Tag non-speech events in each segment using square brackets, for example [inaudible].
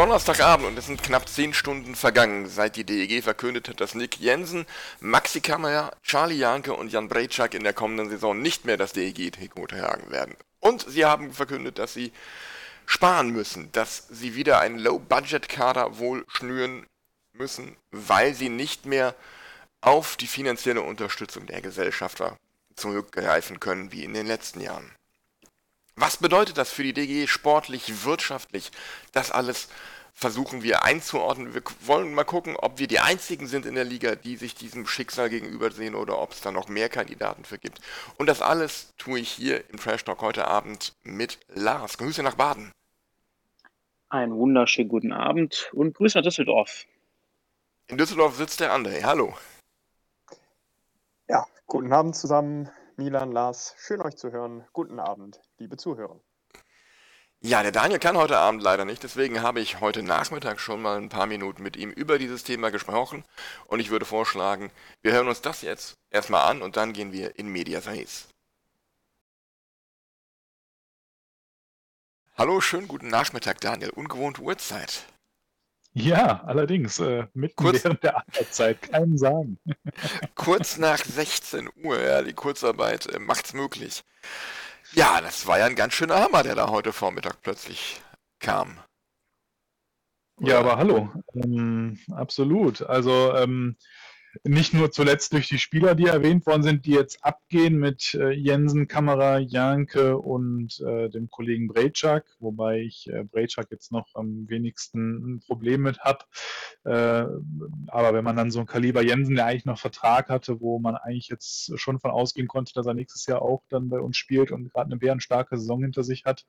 Donnerstagabend und es sind knapp 10 Stunden vergangen, seit die DEG verkündet hat, dass Nick Jensen, Maxi Kammer, Charlie Janke und Jan Brejczak in der kommenden Saison nicht mehr das DEG-Trikot tragen werden. Und sie haben verkündet, dass sie sparen müssen, dass sie wieder einen Low-Budget-Kader wohl schnüren müssen, weil sie nicht mehr auf die finanzielle Unterstützung der Gesellschafter zurückgreifen können wie in den letzten Jahren. Was bedeutet das für die DG sportlich, wirtschaftlich? Das alles versuchen wir einzuordnen. Wir wollen mal gucken, ob wir die einzigen sind in der Liga, die sich diesem Schicksal gegenübersehen oder ob es da noch mehr Kandidaten für gibt. Und das alles tue ich hier im Trash Talk heute Abend mit Lars. Grüße nach Baden. Einen wunderschönen guten Abend und Grüße nach Düsseldorf. In Düsseldorf sitzt der André. Hallo. Ja, guten Abend zusammen. Milan, Lars, schön euch zu hören. Guten Abend, liebe Zuhörer. Ja, der Daniel kann heute Abend leider nicht, deswegen habe ich heute Nachmittag schon mal ein paar Minuten mit ihm über dieses Thema gesprochen und ich würde vorschlagen, wir hören uns das jetzt erstmal an und dann gehen wir in Medias Res. Hallo, schönen guten Nachmittag, Daniel. Ungewohnte Uhrzeit. Ja, allerdings, äh, mitten Kurz- während der Arbeitszeit, keinem sagen. [laughs] Kurz nach 16 Uhr, ja, die Kurzarbeit äh, macht's möglich. Ja, das war ja ein ganz schöner Hammer, der da heute Vormittag plötzlich kam. Ja, aber hallo, ähm, absolut. Also ähm, nicht nur zuletzt durch die Spieler, die erwähnt worden sind, die jetzt abgehen mit äh, Jensen, Kamera, Janke und äh, dem Kollegen Brejczak, wobei ich äh, Brejczak jetzt noch am wenigsten ein Problem mit habe. Äh, aber wenn man dann so ein Kaliber Jensen, der eigentlich noch Vertrag hatte, wo man eigentlich jetzt schon von ausgehen konnte, dass er nächstes Jahr auch dann bei uns spielt und gerade eine bärenstarke Saison hinter sich hat,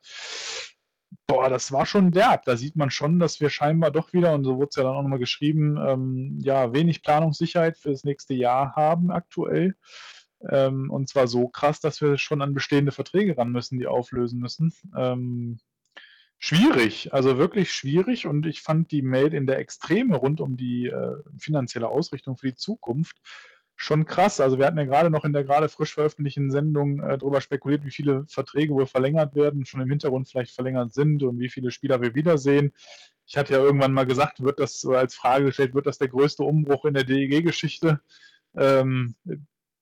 Boah, das war schon derb. Da sieht man schon, dass wir scheinbar doch wieder, und so wurde es ja dann auch nochmal geschrieben, ähm, ja, wenig Planungssicherheit für das nächste Jahr haben aktuell. Ähm, und zwar so krass, dass wir schon an bestehende Verträge ran müssen, die auflösen müssen. Ähm, schwierig, also wirklich schwierig. Und ich fand die Mail in der Extreme rund um die äh, finanzielle Ausrichtung für die Zukunft schon krass. Also wir hatten ja gerade noch in der gerade frisch veröffentlichten Sendung äh, darüber spekuliert, wie viele Verträge wohl verlängert werden, schon im Hintergrund vielleicht verlängert sind und wie viele Spieler wir wiedersehen. Ich hatte ja irgendwann mal gesagt, wird das als Frage gestellt, wird das der größte Umbruch in der DEG-Geschichte? Ähm,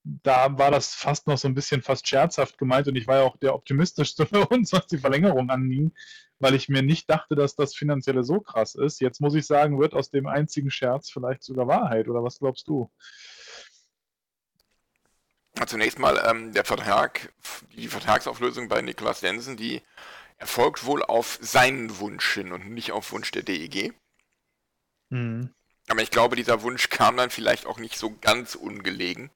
da war das fast noch so ein bisschen fast scherzhaft gemeint und ich war ja auch der optimistischste [laughs] für uns, was die Verlängerung anging, weil ich mir nicht dachte, dass das finanzielle so krass ist. Jetzt muss ich sagen, wird aus dem einzigen Scherz vielleicht sogar Wahrheit oder was glaubst du? Zunächst mal ähm, der Vertrag, die Vertragsauflösung bei Niklas Jensen, die erfolgt wohl auf seinen Wunsch hin und nicht auf Wunsch der DEG. Mhm. Aber ich glaube, dieser Wunsch kam dann vielleicht auch nicht so ganz ungelegen.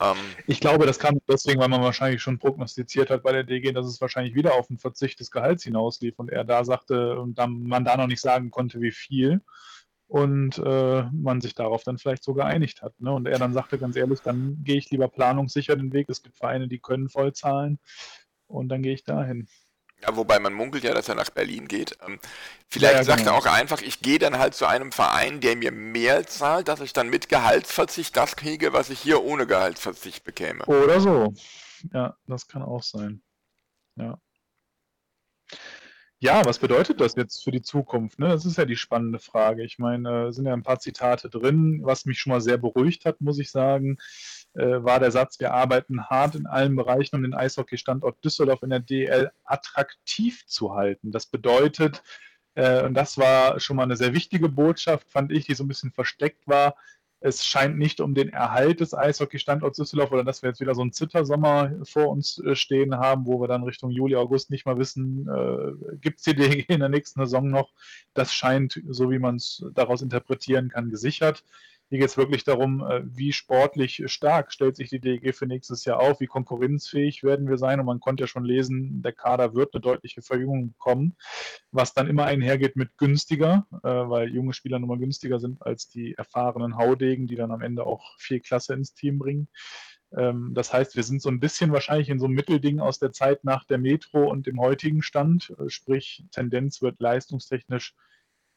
Ähm, Ich glaube, das kam deswegen, weil man wahrscheinlich schon prognostiziert hat bei der DG, dass es wahrscheinlich wieder auf einen Verzicht des Gehalts hinauslief und er da sagte und dann, man da noch nicht sagen konnte, wie viel und äh, man sich darauf dann vielleicht so geeinigt hat. Ne? Und er dann sagte ganz ehrlich, dann gehe ich lieber planungssicher den Weg. Es gibt Vereine, die können voll zahlen und dann gehe ich dahin. ja, wobei man munkelt ja, dass er nach Berlin geht. Ähm, vielleicht Ja, ja, sagt genau. er auch einfach, ich gehe dann halt zu einem Verein, der mir mehr zahlt, dass ich dann mit Gehaltsverzicht das kriege, was ich hier ohne Gehaltsverzicht bekäme. Oder so. Ja, das kann auch sein. Ja. Ja, was bedeutet das jetzt für die Zukunft? Ne? Das ist ja die spannende Frage. Ich meine, äh, sind ja ein paar Zitate drin. Was mich schon mal sehr beruhigt hat, muss ich sagen, äh, war der Satz, wir arbeiten hart in allen Bereichen, um den Eishockey-Standort Düsseldorf in der DL attraktiv zu halten. Das bedeutet, äh, und das war schon mal eine sehr wichtige Botschaft, fand ich, die so ein bisschen versteckt war, es scheint nicht um den Erhalt des Eishockey-Standorts Düsseldorf oder dass wir jetzt wieder so einen Zittersommer vor uns äh, stehen haben, wo wir dann Richtung Juli, August nicht mal wissen, äh, gibt es die DG in der nächsten Saison noch. Das scheint, so wie man es daraus interpretieren kann, gesichert. Hier geht es wirklich darum, äh, wie sportlich stark stellt sich die DEG für nächstes Jahr auf, wie konkurrenzfähig werden wir sein. Und man konnte ja schon lesen, der Kader wird eine deutliche Verjüngung bekommen, was dann immer einhergeht mit günstiger, äh, weil junge Spieler nun mal günstiger sind als die erfahrenen Haudegen, die dann am Ende auch viel Klasse ins Team bringen. Ähm, das heißt, wir sind so ein bisschen wahrscheinlich in so einem Mittelding aus der Zeit nach der Metro und dem heutigen Stand. Äh, sprich, Tendenz wird leistungstechnisch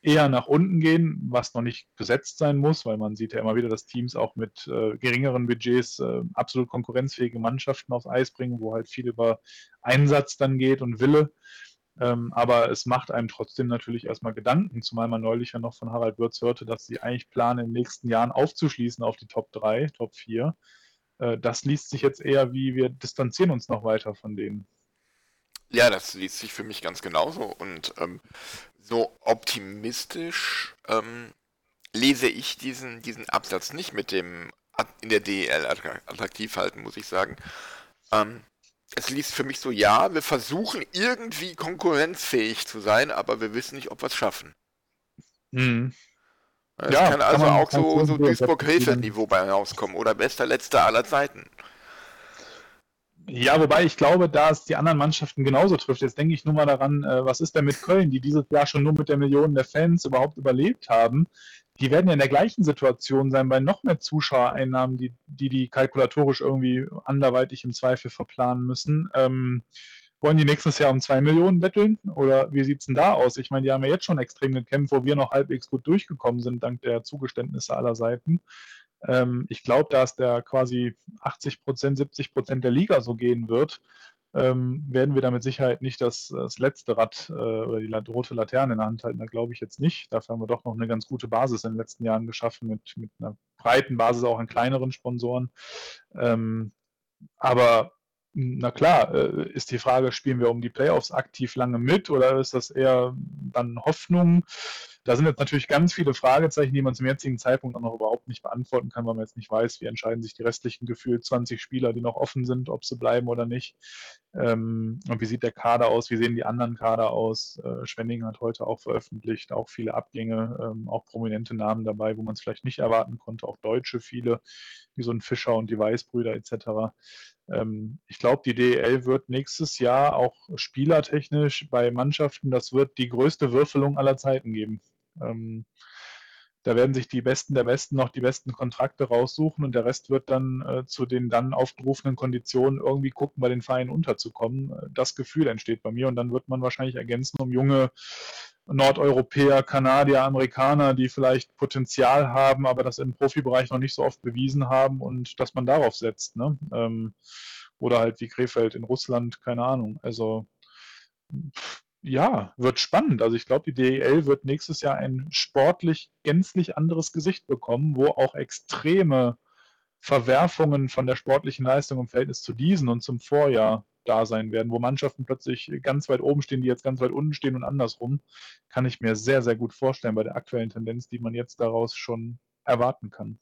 eher nach unten gehen, was noch nicht gesetzt sein muss, weil man sieht ja immer wieder, dass Teams auch mit äh, geringeren Budgets äh, absolut konkurrenzfähige Mannschaften aufs Eis bringen, wo halt viel über Einsatz dann geht und Wille. Ähm, aber es macht einem trotzdem natürlich erstmal Gedanken, zumal man neulich ja noch von Harald Würz hörte, dass sie eigentlich planen, in den nächsten Jahren aufzuschließen auf die Top 3, Top 4. Äh, das liest sich jetzt eher wie, wir distanzieren uns noch weiter von denen. Ja, das liest sich für mich ganz genauso. Und ähm, so optimistisch ähm, lese ich diesen, diesen Absatz nicht mit dem in der DEL attraktiv halten, muss ich sagen. Ähm, es liest für mich so, ja, wir versuchen irgendwie konkurrenzfähig zu sein, aber wir wissen nicht, ob wir es schaffen. Mhm. Es ja, kann also kann auch so, so Duisburg-Hilfe-Niveau bei rauskommen oder bester Letzter aller Zeiten. Ja, wobei ich glaube, da es die anderen Mannschaften genauso trifft. Jetzt denke ich nur mal daran, äh, was ist denn mit Köln, die dieses Jahr schon nur mit der Million der Fans überhaupt überlebt haben. Die werden ja in der gleichen Situation sein bei noch mehr Zuschauereinnahmen, die die, die kalkulatorisch irgendwie anderweitig im Zweifel verplanen müssen. Ähm, wollen die nächstes Jahr um zwei Millionen betteln? Oder wie sieht es denn da aus? Ich meine, die haben ja jetzt schon extrem gekämpft, wo wir noch halbwegs gut durchgekommen sind, dank der Zugeständnisse aller Seiten. Ähm, ich glaube, dass der quasi 80 Prozent, 70 Prozent der Liga so gehen wird, ähm, werden wir da mit Sicherheit nicht das, das letzte Rad äh, oder die rote Laterne in der Hand halten. Da glaube ich jetzt nicht. Dafür haben wir doch noch eine ganz gute Basis in den letzten Jahren geschaffen, mit, mit einer breiten Basis auch an kleineren Sponsoren. Ähm, aber na klar, äh, ist die Frage, spielen wir um die Playoffs aktiv lange mit oder ist das eher dann Hoffnung? Da sind jetzt natürlich ganz viele Fragezeichen, die man zum jetzigen Zeitpunkt auch noch überhaupt nicht beantworten kann, weil man jetzt nicht weiß, wie entscheiden sich die restlichen gefühlt 20 Spieler, die noch offen sind, ob sie bleiben oder nicht. Ähm, und wie sieht der Kader aus? Wie sehen die anderen Kader aus? Äh, Schwenning hat heute auch veröffentlicht, auch viele Abgänge, ähm, auch prominente Namen dabei, wo man es vielleicht nicht erwarten konnte, auch Deutsche viele, wie so ein Fischer und die Weißbrüder etc. Ähm, ich glaube, die DEL wird nächstes Jahr auch spielertechnisch bei Mannschaften, das wird die größte Würfelung aller Zeiten geben. Ähm, da werden sich die Besten der Besten noch die besten Kontrakte raussuchen und der Rest wird dann äh, zu den dann aufgerufenen Konditionen irgendwie gucken, bei den Vereinen unterzukommen. Das Gefühl entsteht bei mir und dann wird man wahrscheinlich ergänzen um junge Nordeuropäer, Kanadier, Amerikaner, die vielleicht Potenzial haben, aber das im Profibereich noch nicht so oft bewiesen haben und dass man darauf setzt. Ne? Ähm, oder halt wie Krefeld in Russland, keine Ahnung. Also ja, wird spannend. Also ich glaube, die DEL wird nächstes Jahr ein sportlich gänzlich anderes Gesicht bekommen, wo auch extreme Verwerfungen von der sportlichen Leistung im Verhältnis zu diesen und zum Vorjahr da sein werden, wo Mannschaften plötzlich ganz weit oben stehen, die jetzt ganz weit unten stehen und andersrum, kann ich mir sehr, sehr gut vorstellen bei der aktuellen Tendenz, die man jetzt daraus schon erwarten kann.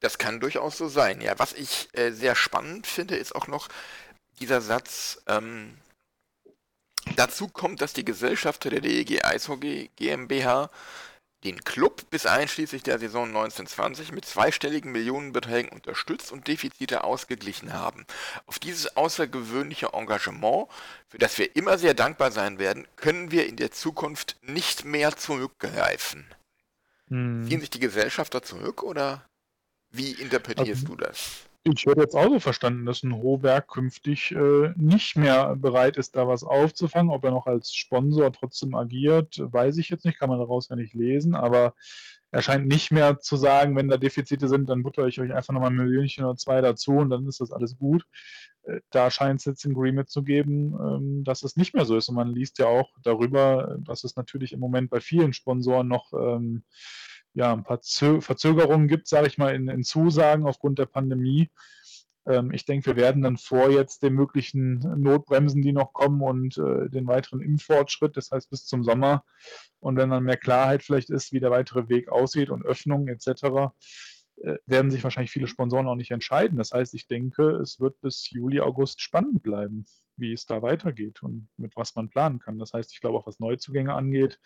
Das kann durchaus so sein, ja. Was ich äh, sehr spannend finde, ist auch noch dieser Satz, ähm, dazu kommt, dass die Gesellschafter der DEG Eishockey GmbH den Club bis einschließlich der Saison 1920 mit zweistelligen Millionenbeträgen unterstützt und Defizite ausgeglichen haben. Auf dieses außergewöhnliche Engagement, für das wir immer sehr dankbar sein werden, können wir in der Zukunft nicht mehr zurückgreifen. Hm. Ziehen sich die Gesellschafter zurück oder wie interpretierst also, du das? Ich hätte jetzt auch so verstanden, dass ein Hohberg künftig äh, nicht mehr bereit ist, da was aufzufangen. Ob er noch als Sponsor trotzdem agiert, weiß ich jetzt nicht, kann man daraus ja nicht lesen, aber er scheint nicht mehr zu sagen, wenn da Defizite sind, dann butter ich euch einfach nochmal ein Millionchen oder zwei dazu und dann ist das alles gut. Äh, da scheint es jetzt ein Agreement zu geben, ähm, dass es nicht mehr so ist. Und man liest ja auch darüber, dass es natürlich im Moment bei vielen Sponsoren noch ähm, ja, ein paar Zö Verzögerungen gibt, sage ich mal, in, in, Zusagen aufgrund der Pandemie. Ähm, ich denke, wir werden dann vor jetzt den möglichen Notbremsen, die noch kommen und äh, den weiteren Impffortschritt, das heißt bis zum Sommer. Und wenn dann mehr Klarheit vielleicht ist, wie der weitere Weg aussieht und Öffnungen etc., äh, werden sich wahrscheinlich viele Sponsoren auch nicht entscheiden. Das heißt, ich denke, es wird bis Juli, August spannend bleiben, wie es da weitergeht und mit was man planen kann. Das heißt, ich glaube auch, was Neuzugänge angeht,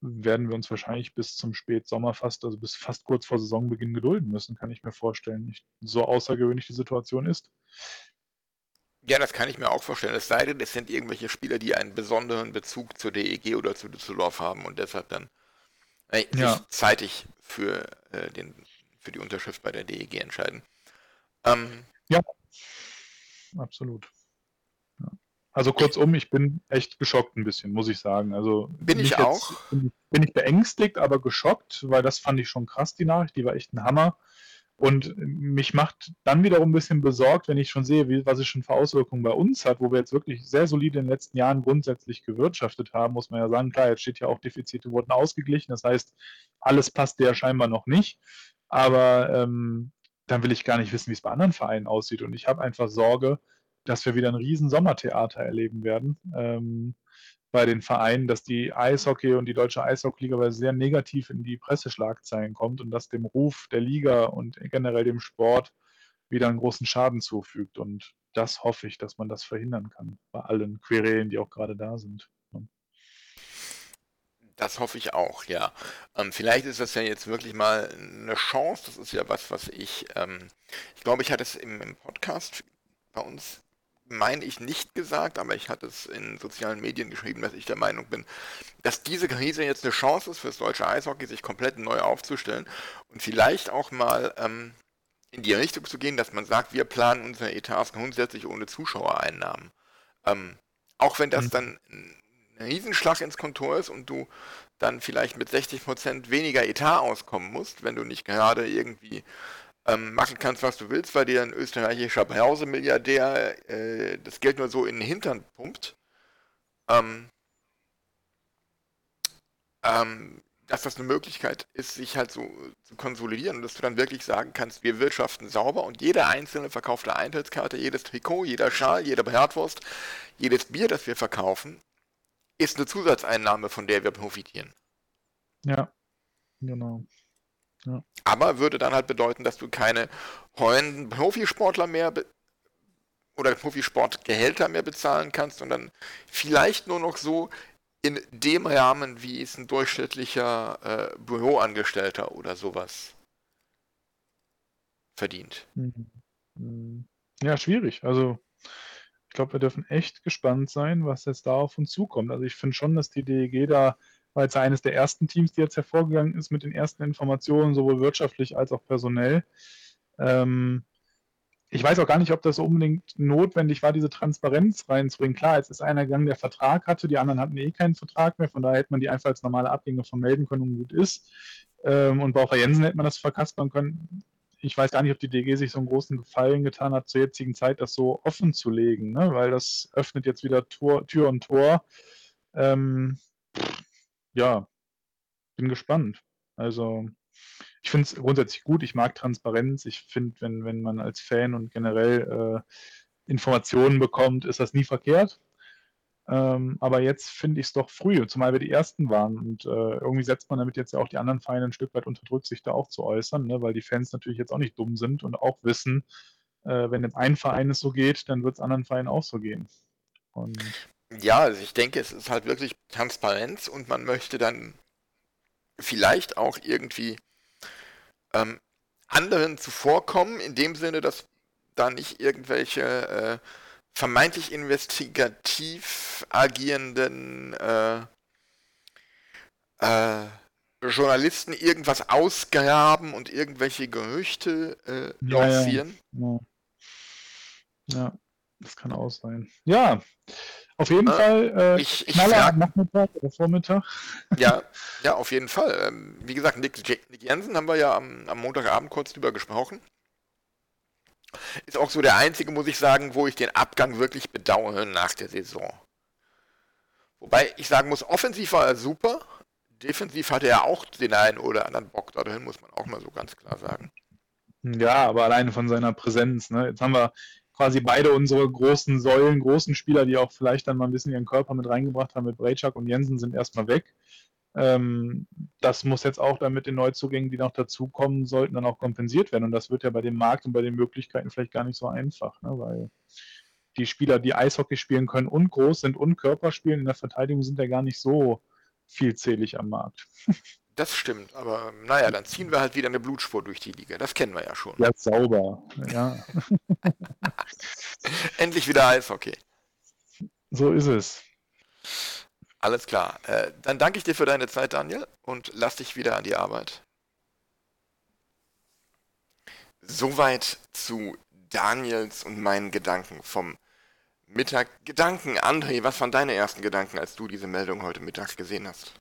werden wir uns wahrscheinlich bis zum Spätsommer fast, also bis fast kurz vor Saisonbeginn gedulden müssen, kann ich mir vorstellen. Nicht so außergewöhnlich die Situation ist. Ja, das kann ich mir auch vorstellen. Es sei denn, es sind irgendwelche Spieler, die einen besonderen Bezug zur DEG oder zu Düsseldorf haben und deshalb dann äh, Ja. sich zeitig für, äh, den, für die Unterschrift bei der DEG entscheiden. Ähm, Absolut. Also kurzum, ich bin echt geschockt ein bisschen, muss ich sagen. Also Bin ich auch. Bin, ich- bin ich beängstigt, aber geschockt, weil das fand ich schon krass, die Nachricht, die war echt ein Hammer. Und mich macht dann wiederum ein bisschen besorgt, wenn ich schon sehe, wie, was es schon für Auswirkungen bei uns hat, wo wir jetzt wirklich sehr solide in den letzten Jahren grundsätzlich gewirtschaftet haben, muss man ja sagen. Klar, jetzt steht ja auch, Defizite wurden ausgeglichen. Das heißt, alles passt ja scheinbar noch nicht. Aber ähm, dann will ich gar nicht wissen, wie es bei anderen Vereinen aussieht. Und ich habe einfach Sorge, dass wir wieder ein riesen Sommertheater erleben werden ähm, bei den Vereinen, dass die Eishockey und die deutsche Eishockey-Liga weil sehr negativ in die Presseschlagzeilen kommt und das dem Ruf der Liga und generell dem Sport wieder einen großen Schaden zufügt. Und das hoffe ich, dass man das verhindern kann bei allen Querelen, die auch gerade da sind. Das hoffe ich auch, ja. Ähm, vielleicht ist das ja jetzt wirklich mal eine Chance. Das ist ja was, was ich, ähm, ich glaube, ich hatte es im, im Podcast bei uns, meine ich, nicht gesagt, aber ich hatte es in sozialen Medien geschrieben, dass ich der Meinung bin, dass diese Krise jetzt eine Chance ist fürs deutsche Eishockey, sich komplett neu aufzustellen und vielleicht auch mal ähm, in die Richtung zu gehen, dass man sagt, wir planen unsere Etats grundsätzlich ohne Zuschauereinnahmen. Ähm, auch wenn das Mhm. dann ein Riesenschlag ins Kontor ist und du dann vielleicht mit 60% weniger Etat auskommen musst, wenn du nicht gerade irgendwie ähm, machen kannst, was du willst, weil dir ein österreichischer Brause-Milliardär äh, das Geld nur so in den Hintern pumpt. Ähm, ähm, dass das eine Möglichkeit ist, sich halt so zu konsolidieren und dass du dann wirklich sagen kannst, wir wirtschaften sauber und jede einzelne verkaufte Eintrittskarte, jedes Trikot, jeder Schal, jede Bratwurst, jedes Bier, das wir verkaufen, ist eine Zusatzeinnahme, von der wir profitieren. Ja, genau. Aber würde dann halt bedeuten, dass du keine heulenden Profisportler mehr oder Profisportgehälter mehr bezahlen kannst, sondern vielleicht nur noch so in dem Rahmen, wie es ein durchschnittlicher äh, Büroangestellter oder sowas verdient. Mhm. Mhm. Ja, schwierig. Also ich glaube, wir dürfen echt gespannt sein, was jetzt da auf uns zukommt. Also ich finde schon, dass die DEG da, war jetzt eines der ersten Teams, die jetzt hervorgegangen ist mit den ersten Informationen, sowohl wirtschaftlich als auch personell. Ähm, ich weiß auch gar nicht, ob das so unbedingt notwendig war, diese Transparenz reinzubringen. Klar, jetzt ist einer gegangen, der Vertrag hatte, die anderen hatten eh keinen Vertrag mehr, von daher hätte man die einfach als normale Abgänge vermelden können und gut ist. Ähm, und bei Frau Jensen hätte man das verkaspern können ich weiß gar nicht, ob die DG sich so einen großen Gefallen getan hat, zur jetzigen Zeit das so offen zu legen, ne? weil das öffnet jetzt wieder Tor, Tür und Tor. Ähm, ja, bin gespannt. Also, ich finde es grundsätzlich gut. Ich mag Transparenz. Ich finde, wenn, wenn man als Fan und generell äh, Informationen bekommt, ist das nie verkehrt. Ähm, aber jetzt finde ich es doch früh, zumal wir die Ersten waren. Und äh, irgendwie setzt man damit jetzt ja auch die anderen Vereine ein Stück weit unter Druck, sich da auch zu äußern, ne? weil die Fans natürlich jetzt auch nicht dumm sind und auch wissen, äh, wenn jetzt ein Verein es so geht, dann wird es anderen Vereinen auch so gehen. Und Ja, also ich denke, es ist halt wirklich Transparenz und man möchte dann vielleicht auch irgendwie ähm, anderen zuvorkommen, in dem Sinne, dass da nicht irgendwelche äh, vermeintlich investigativ agierenden äh, äh, Journalisten irgendwas ausgraben und irgendwelche Gerüchte äh, Ja, ja. lancieren. ja. ja, das kann auch sein. Ja, auf jeden Äh, Fall äh, ich- ich Knaller frag- am Nachmittag oder Vormittag. Ja, ja, auf jeden Fall. Ähm, wie gesagt, Nick, Nick Jensen haben wir ja am, am Montagabend kurz drüber gesprochen. Ist auch so der einzige, muss ich sagen, wo ich den Abgang wirklich bedauere nach der Saison. Wobei ich sagen muss, offensiv war er super. Defensiv hatte er auch den einen oder anderen Bock drin, muss man auch mal so ganz klar sagen. Ja, aber alleine von seiner Präsenz. Ne? Jetzt haben wir quasi beide unsere großen Säulen, großen Spieler, die auch vielleicht dann mal ein bisschen ihren Körper mit reingebracht haben, mit Brejczak und Jensen, sind erstmal weg. Ähm, das muss jetzt auch dann mit den Neuzugängen, die noch dazukommen sollten, dann auch kompensiert werden. Und das wird ja bei dem Markt und bei den Möglichkeiten vielleicht gar nicht so einfach, ne? weil die Spieler, die Eishockey spielen können und groß sind und Körper spielen in der Verteidigung, sind ja gar nicht so vielzählig am Markt. [laughs] Das stimmt, aber naja, dann ziehen wir halt wieder eine Blutspur durch die Liga. Das kennen wir ja schon. Ja, sauber. Ja. [laughs] Endlich wieder Eishockey. So ist es. Alles klar. Äh, dann danke ich dir für deine Zeit, Daniel, und lass dich wieder an die Arbeit. Soweit zu Daniels und meinen Gedanken vom Mittag. Gedanken, André, was waren deine ersten Gedanken, als du diese Meldung heute Mittag gesehen hast?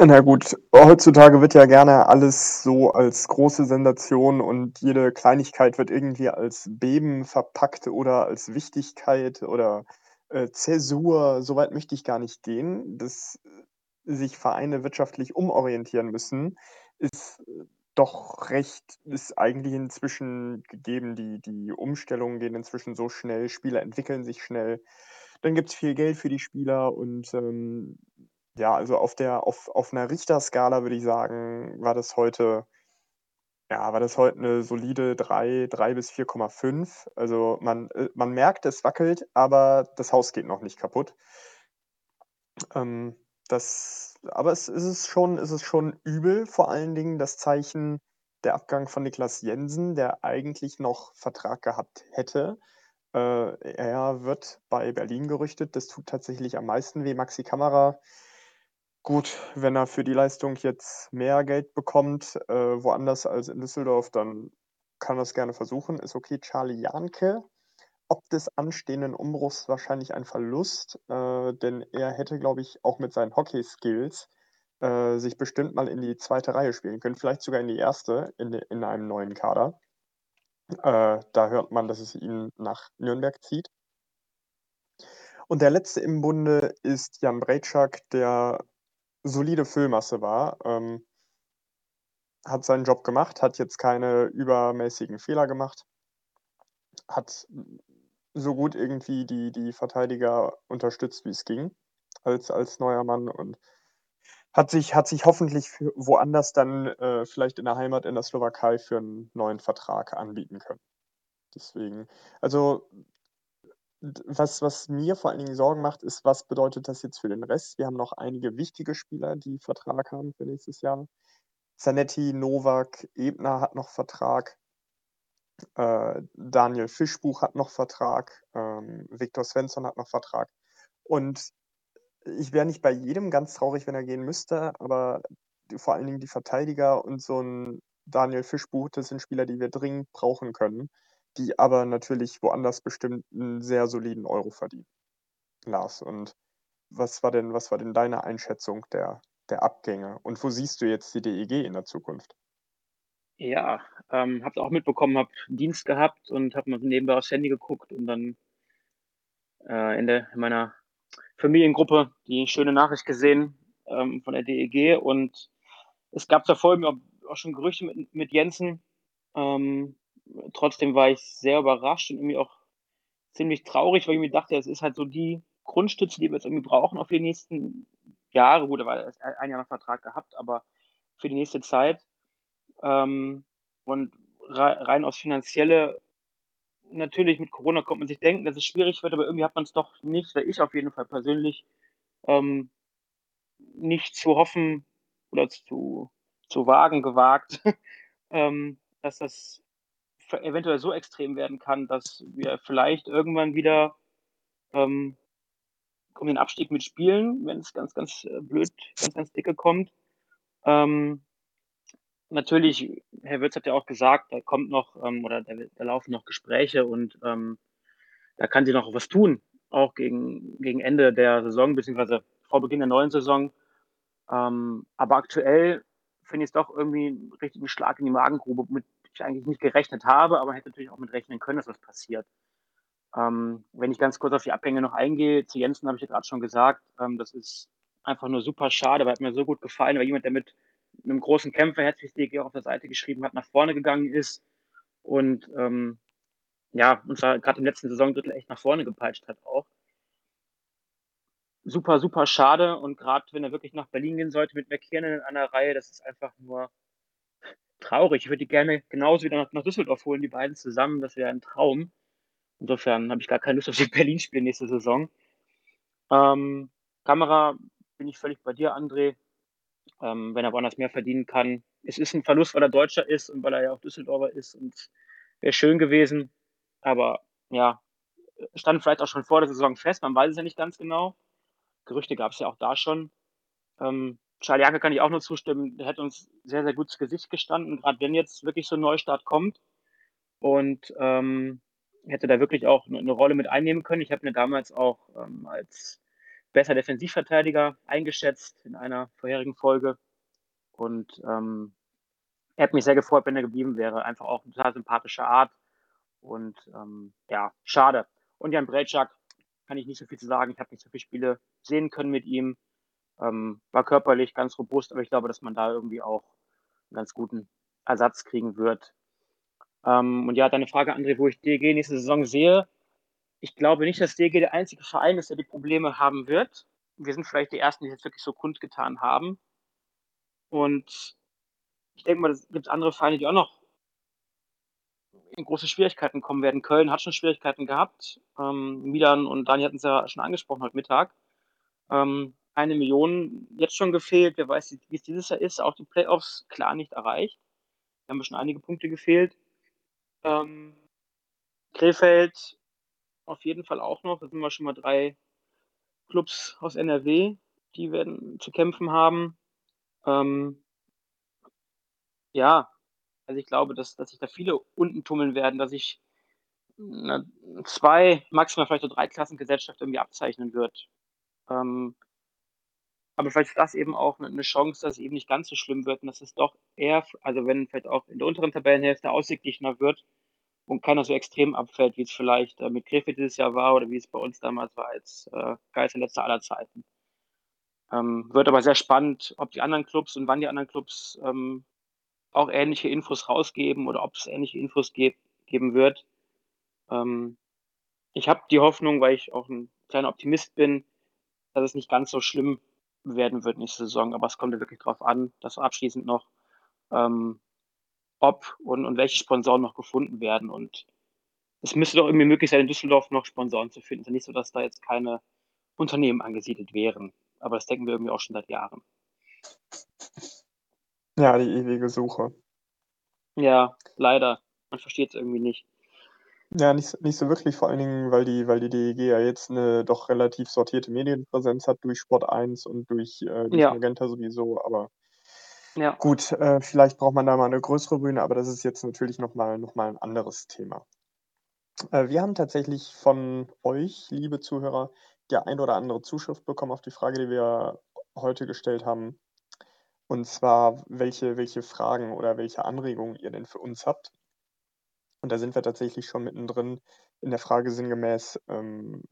Na gut, heutzutage wird ja gerne alles so als große Sensation und jede Kleinigkeit wird irgendwie als Beben verpackt oder als Wichtigkeit oder äh, Zäsur. So weit möchte ich gar nicht gehen. Dass sich Vereine wirtschaftlich umorientieren müssen, ist doch recht, ist eigentlich inzwischen gegeben. Die, die Umstellungen gehen inzwischen so schnell, Spieler entwickeln sich schnell. Dann gibt es viel Geld für die Spieler und ähm, ja, also auf der auf auf 'ner Richterskala würde ich sagen, war das heute ja, war das heute 'ne solide 3, 3 bis 4,5. Also, man äh, man merkt, es wackelt, aber das Haus geht noch nicht kaputt. Ähm, das aber es es ist schon es ist schon übel, vor allen Dingen das Zeichen der Abgang von Niklas Jensen, der eigentlich noch Vertrag gehabt hätte. Äh, er wird bei Berlin gerüchtet. Das tut tatsächlich am meisten weh. Maxi Kamera Gut, wenn er für die Leistung jetzt mehr Geld bekommt, äh, woanders als in Düsseldorf, dann kann er es gerne versuchen, ist okay. Charlie Janke, ob des anstehenden Umbruchs wahrscheinlich ein Verlust, äh, denn er hätte, glaube ich, auch mit seinen Hockey-Skills äh, sich bestimmt mal in die zweite Reihe spielen können, vielleicht sogar in die erste in, in einem neuen Kader. Äh, da hört man, dass es ihn nach Nürnberg zieht. Und der letzte im Bunde ist Jan Brejczak, der solide Füllmasse war. Ähm, hat seinen Job gemacht, hat jetzt keine übermäßigen Fehler gemacht, hat so gut irgendwie die, die Verteidiger unterstützt, wie es ging, als, als neuer Mann und hat sich, hat sich hoffentlich woanders dann äh, vielleicht in der Heimat in der Slowakei für einen neuen Vertrag anbieten können. Deswegen, also was, was mir vor allen Dingen Sorgen macht, ist, was bedeutet das jetzt für den Rest? Wir haben noch einige wichtige Spieler, die Vertrag haben für nächstes Jahr. Zanetti, Novak, Ebner hat noch Vertrag. Äh, Daniel Fischbuch hat noch Vertrag. Ähm, Viktor Svensson hat noch Vertrag. Und ich wäre nicht bei jedem ganz traurig, wenn er gehen müsste, aber die, vor allen Dingen die Verteidiger und so ein Daniel Fischbuch, das sind Spieler, die wir dringend brauchen können die aber natürlich woanders bestimmt einen sehr soliden Euro verdienen. Lars, und was war denn, was war denn deine Einschätzung der, der Abgänge? Und wo siehst du jetzt die DEG in der Zukunft? Ja, ähm, habe auch mitbekommen, habe Dienst gehabt und habe mal nebenbei aufs Handy geguckt und dann äh, in, der, in meiner Familiengruppe die schöne Nachricht gesehen ähm, von der DEG und es gab davor auch schon Gerüchte mit, mit Jensen. Ähm, trotzdem war ich sehr überrascht und irgendwie auch ziemlich traurig, weil ich mir dachte, es ist halt so die Grundstütze, die wir jetzt irgendwie brauchen auf die nächsten Jahre. Gut, er war ein Jahr noch Vertrag gehabt, aber für die nächste Zeit. Ähm, und rein aus finanzielle, natürlich mit Corona kommt man sich denken, dass es schwierig wird, aber irgendwie hat man es doch nicht, oder ich auf jeden Fall persönlich, ähm, nicht zu hoffen oder zu, zu wagen gewagt, [laughs] ähm, dass das eventuell so extrem werden kann, dass wir vielleicht irgendwann wieder ähm, um den Abstieg mitspielen, wenn es ganz, ganz äh, blöd, ganz, ganz dicke kommt. Ähm, natürlich, Herr Wirtz hat ja auch gesagt, da kommt noch ähm, oder da, da, laufen noch Gespräche und ähm, da kann sie noch was tun, auch gegen, gegen Ende der Saison, beziehungsweise vor Beginn der neuen Saison. Ähm, aber aktuell finde ich es doch irgendwie einen richtigen Schlag in die Magengrube, mit ich eigentlich nicht gerechnet habe, aber hätte natürlich auch mit rechnen können, dass das passiert. Ähm, wenn ich ganz kurz auf die Abgänge noch eingehe, zu Jensen habe ich ja gerade schon gesagt, ähm, das ist einfach nur super schade, weil hat mir so gut gefallen, weil jemand, der mit einem großen Kämpfer, herzlich DG auch auf der Seite geschrieben hat, nach vorne gegangen ist und ähm, ja, uns gerade im letzten Saisondrittel echt nach vorne gepeitscht hat auch. Super, super schade und gerade wenn er wirklich nach Berlin gehen sollte mit McKiernan in einer Reihe, das ist einfach nur traurig. Ich würde die gerne genauso wieder nach, nach Düsseldorf holen, die beiden zusammen. Das wäre ein Traum. Insofern habe ich gar keine Lust auf die [laughs] Berlin-Spiele nächste Saison. Ähm, Kamera bin ich völlig bei dir, André. Ähm, wenn er woanders mehr verdienen kann. Es ist ein Verlust, weil er Deutscher ist und weil er ja auch Düsseldorfer ist und wäre schön gewesen. Aber ja, stand vielleicht auch schon vor der Saison fest, man weiß es ja nicht ganz genau. Gerüchte gab es ja auch da schon. Ähm, Charlie Janke kann ich auch nur zustimmen, der hätte uns sehr, sehr gut ins Gesicht gestanden, gerade wenn jetzt wirklich so ein Neustart kommt. Und ähm, hätte da wirklich auch eine, eine Rolle mit einnehmen können. Ich habe ihn damals auch ähm, als besser Defensivverteidiger eingeschätzt in einer vorherigen Folge. Und ähm, er hat mich sehr gefreut, wenn er geblieben wäre. Einfach auch eine total sympathische Art. Und ähm, ja, schade. Und Jan Brejczak kann ich nicht so viel zu sagen. Ich habe nicht so viele Spiele sehen können mit ihm. Ähm, war körperlich ganz robust, aber ich glaube, dass man da irgendwie auch einen ganz guten Ersatz kriegen wird. Ähm, und ja, deine Frage, André, wo ich DG nächste Saison sehe. Ich glaube nicht, dass DG der einzige Verein ist, der die Probleme haben wird. Wir sind vielleicht die Ersten, die es wirklich so kundgetan haben. Und ich denke mal, es gibt andere Vereine, die auch noch in große Schwierigkeiten kommen werden. Köln hat schon Schwierigkeiten gehabt. Ähm, Milan und Dani hatten es ja schon angesprochen heute Mittag. Ähm, eine Million jetzt schon gefehlt. Wer weiß, wie es dieses Jahr ist. Auch die Playoffs klar nicht erreicht. Da haben schon einige Punkte gefehlt. Ähm, Krefeld auf jeden Fall auch noch. Da sind wir schon mal drei Clubs aus NRW, die werden zu kämpfen haben. Ähm, ja, also ich glaube, dass, dass sich da viele unten tummeln werden, dass sich eine, zwei, maximal vielleicht so drei Klassengesellschaft irgendwie abzeichnen wird. Ähm, aber vielleicht ist das eben auch eine Chance, dass es eben nicht ganz so schlimm wird und dass es doch eher, also wenn vielleicht auch in der unteren Tabellenhälfte ausgeglichener wird und keiner so extrem abfällt, wie es vielleicht äh, mit Krefeld dieses Jahr war oder wie es bei uns damals war als äh, Geister letzter aller Zeiten. Ähm, wird aber sehr spannend, ob die anderen Clubs und wann die anderen Clubs ähm, auch ähnliche Infos rausgeben oder ob es ähnliche Infos ge geben wird. Ähm, ich habe die Hoffnung, weil ich auch ein kleiner Optimist bin, dass es nicht ganz so schlimm werden wird nächste Saison. Aber es kommt ja wirklich darauf an, dass abschließend noch, ähm, ob und, und welche Sponsoren noch gefunden werden. Und es müsste doch irgendwie möglich sein, in Düsseldorf noch Sponsoren zu finden. Es ist ja nicht so, dass da jetzt keine Unternehmen angesiedelt wären. Aber das denken wir irgendwie auch schon seit Jahren. Ja, die ewige Suche. Ja, leider. Man versteht es irgendwie nicht. Ja, nicht, nicht so wirklich, vor allen Dingen, weil die, weil die DEG ja jetzt eine doch relativ sortierte Medienpräsenz hat durch Sport 1 und durch, äh, durch Ja. Magenta sowieso, aber Ja. gut, äh, vielleicht braucht man da mal eine größere Bühne, aber das ist jetzt natürlich nochmal noch mal ein anderes Thema. Äh, wir haben tatsächlich von euch, liebe Zuhörer, die ein oder andere Zuschrift bekommen auf die Frage, die wir heute gestellt haben. Und zwar, welche, welche Fragen oder welche Anregungen ihr denn für uns habt. Und da sind wir tatsächlich schon mittendrin in der Frage sinngemäß ähm,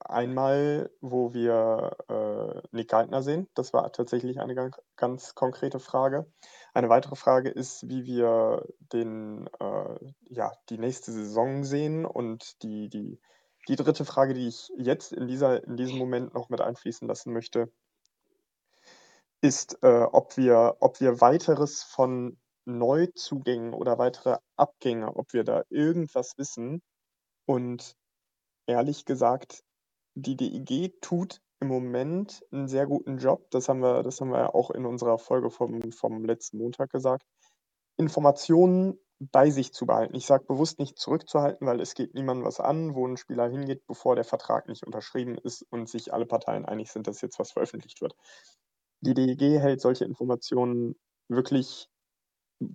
einmal, wo wir äh, Nick Geithner sehen. Das war tatsächlich eine ganz, ganz konkrete Frage. Eine weitere Frage ist, wie wir den, äh, ja, die nächste Saison sehen. Und die, die, die dritte Frage, die ich jetzt in, dieser, in diesem Moment noch mit einfließen lassen möchte, ist, äh, ob, wir, ob wir weiteres von Neuzugängen oder weitere Abgänge, ob wir da irgendwas wissen. Und ehrlich gesagt, die DIG tut im Moment einen sehr guten Job. Das haben wir, das haben wir ja auch in unserer Folge vom, vom letzten Montag gesagt. Informationen bei sich zu behalten. Ich sage bewusst nicht zurückzuhalten, weil es geht niemandem was an, wo ein Spieler hingeht, bevor der Vertrag nicht unterschrieben ist und sich alle Parteien einig sind, dass jetzt was veröffentlicht wird. Die DEG hält solche Informationen wirklich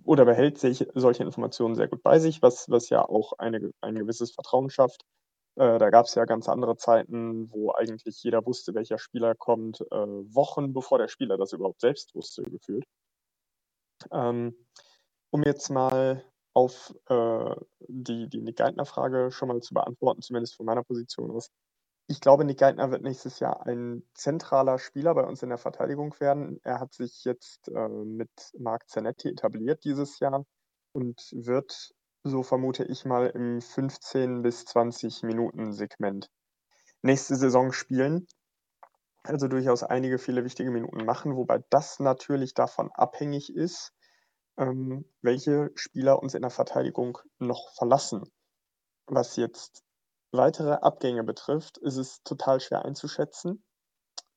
oder behält sich solche Informationen sehr gut bei sich, was, was ja auch eine, ein gewisses Vertrauen schafft. Äh, da gab es ja ganz andere Zeiten, wo eigentlich jeder wusste, welcher Spieler kommt, äh, Wochen bevor der Spieler das überhaupt selbst wusste, gefühlt. Ähm, um jetzt mal auf äh, die, die Nick Geithner-Frage schon mal zu beantworten, zumindest von meiner Position aus. Ich glaube, Nick Geithner wird nächstes Jahr ein zentraler Spieler bei uns in der Verteidigung werden. Er hat sich jetzt äh, mit Marc Zanetti etabliert dieses Jahr und wird, so vermute ich mal, im 15 bis 20 Minuten Segment nächste Saison spielen. Also durchaus einige viele wichtige Minuten machen, wobei das natürlich davon abhängig ist, ähm, welche Spieler uns in der Verteidigung noch verlassen. Was jetzt weitere Abgänge betrifft, ist es total schwer einzuschätzen.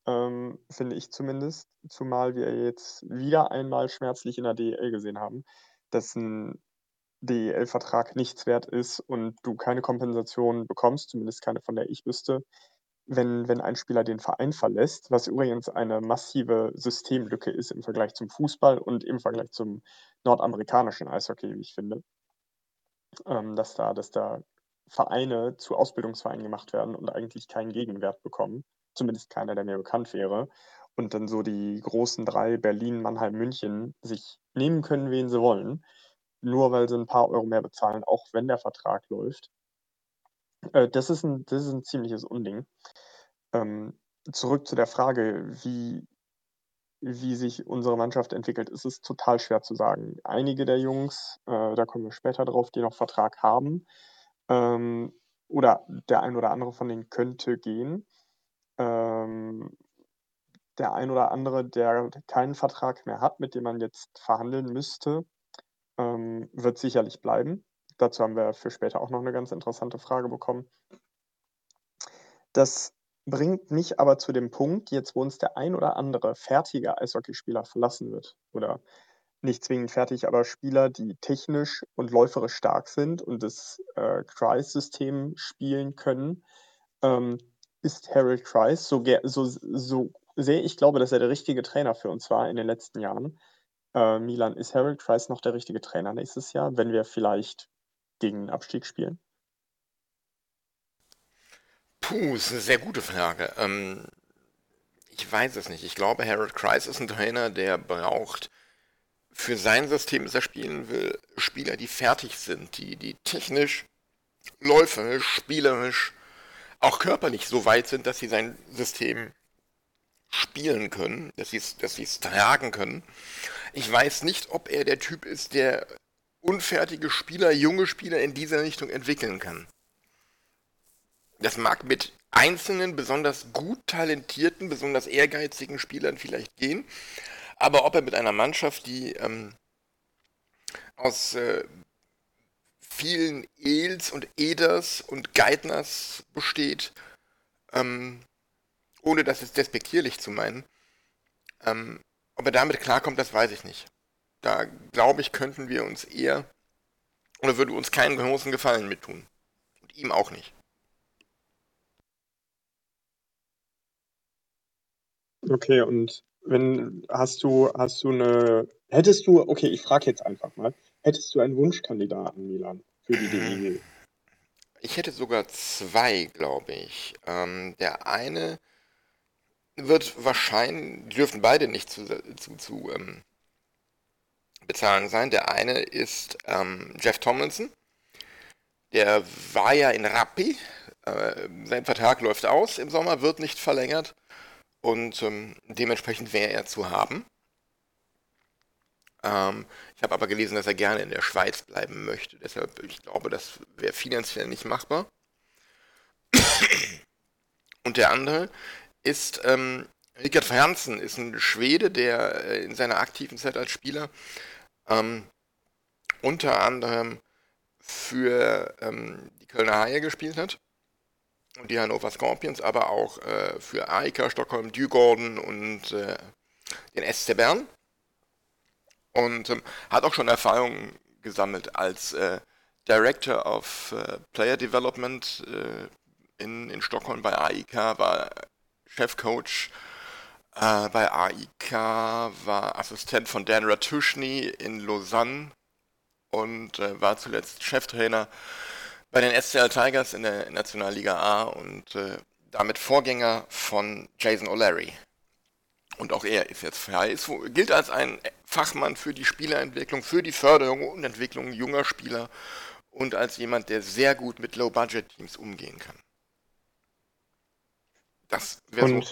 ähm, finde ich zumindest, zumal wir jetzt wieder einmal schmerzlich in der DEL gesehen haben, dass ein DEL-Vertrag nichts wert ist und du keine Kompensation bekommst, zumindest keine, von der ich wüsste, wenn, wenn ein Spieler den Verein verlässt, was übrigens eine massive Systemlücke ist im Vergleich zum Fußball und im Vergleich zum nordamerikanischen Eishockey, wie ich finde. Ähm, dass, da, dass da Vereine zu Ausbildungsvereinen gemacht werden und eigentlich keinen Gegenwert bekommen. Zumindest keiner, der mir bekannt wäre. Und dann so die großen drei, Berlin, Mannheim, München, sich nehmen können, wen sie wollen, nur weil sie ein paar Euro mehr bezahlen, auch wenn der Vertrag läuft. Äh, das, ist ein, das ist ein ziemliches Unding. Ähm, zurück zu der Frage, wie, wie sich unsere Mannschaft entwickelt, ist es total schwer zu sagen. Einige der Jungs, äh, da kommen wir später drauf, die noch Vertrag haben, ähm, oder der ein oder andere von denen könnte gehen. Ähm, der ein oder andere, der keinen Vertrag mehr hat, mit dem man jetzt verhandeln müsste, ähm, wird sicherlich bleiben. Dazu haben wir für später auch noch eine ganz interessante Frage bekommen. Das bringt mich aber zu dem Punkt, jetzt wo uns der ein oder andere fertige Eishockeyspieler verlassen wird oder nicht zwingend fertig, aber Spieler, die technisch und läuferisch stark sind und das äh, Kreis-System spielen können, ähm, ist Harold Kreis, so, so, so sehr ich glaube, dass er der richtige Trainer für uns war in den letzten Jahren. Äh, Milan, ist Harold Kreis noch der richtige Trainer nächstes Jahr, wenn wir vielleicht gegen den Abstieg spielen? Puh, ist eine sehr gute Frage. Ähm, ich weiß es nicht. Ich glaube, Harold Kreis ist ein Trainer, der braucht für sein System, das er spielen will, Spieler, die fertig sind, die, die technisch, läuferisch, spielerisch, auch körperlich so weit sind, dass sie sein System spielen können, dass sie es dass tragen können. Ich weiß nicht, ob er der Typ ist, der unfertige Spieler, junge Spieler in dieser Richtung entwickeln kann. Das mag mit einzelnen, besonders gut talentierten, besonders ehrgeizigen Spielern vielleicht gehen, aber ob er mit einer Mannschaft, die ähm, aus äh, vielen Els und Eders und Geitners besteht, ähm, ohne das jetzt despektierlich zu meinen, ähm, ob er damit klarkommt, das weiß ich nicht. Da glaube ich, könnten wir uns eher oder würde uns keinen großen Gefallen mit tun. Und ihm auch nicht. Okay, und wenn hast du hast du eine hättest du okay, ich frage jetzt einfach mal, hättest du einen Wunschkandidaten Milan für die DEG? Ich hätte sogar zwei, glaube ich. Ähm, der eine wird wahrscheinlich, die dürfen beide nicht zu, zu, zu ähm, bezahlen sein. Der eine ist ähm, Jeff Tomlinson. Der war ja in Rappi. Äh, sein Vertrag läuft aus im Sommer, wird nicht verlängert. Und ähm, dementsprechend wäre er zu haben. Ähm, ich habe aber gelesen, dass er gerne in der Schweiz bleiben möchte. Deshalb, ich glaube, das wäre finanziell nicht machbar. Und der andere ist ähm, Richard Franzen, ist ein Schwede, der äh, in seiner aktiven Zeit als Spieler ähm, unter anderem für ähm, die Kölner Haie gespielt hat die Hannover Scorpions, aber auch äh, für AIK, Stockholm, Djurgården und äh, den SC Bern. Und ähm, hat auch schon Erfahrungen gesammelt als äh, Director of äh, Player Development äh, in, in Stockholm bei AIK, war Chefcoach äh, bei AIK, war Assistent von Dan Ratushny in Lausanne und äh, war zuletzt Cheftrainer bei den SCL Tigers in der Nationalliga A und äh, damit Vorgänger von Jason O'Leary. Und auch er ist jetzt frei, ist, gilt als ein Fachmann für die Spielerentwicklung, für die Förderung und Entwicklung junger Spieler und als jemand, der sehr gut mit Low-Budget-Teams umgehen kann. Das wäre so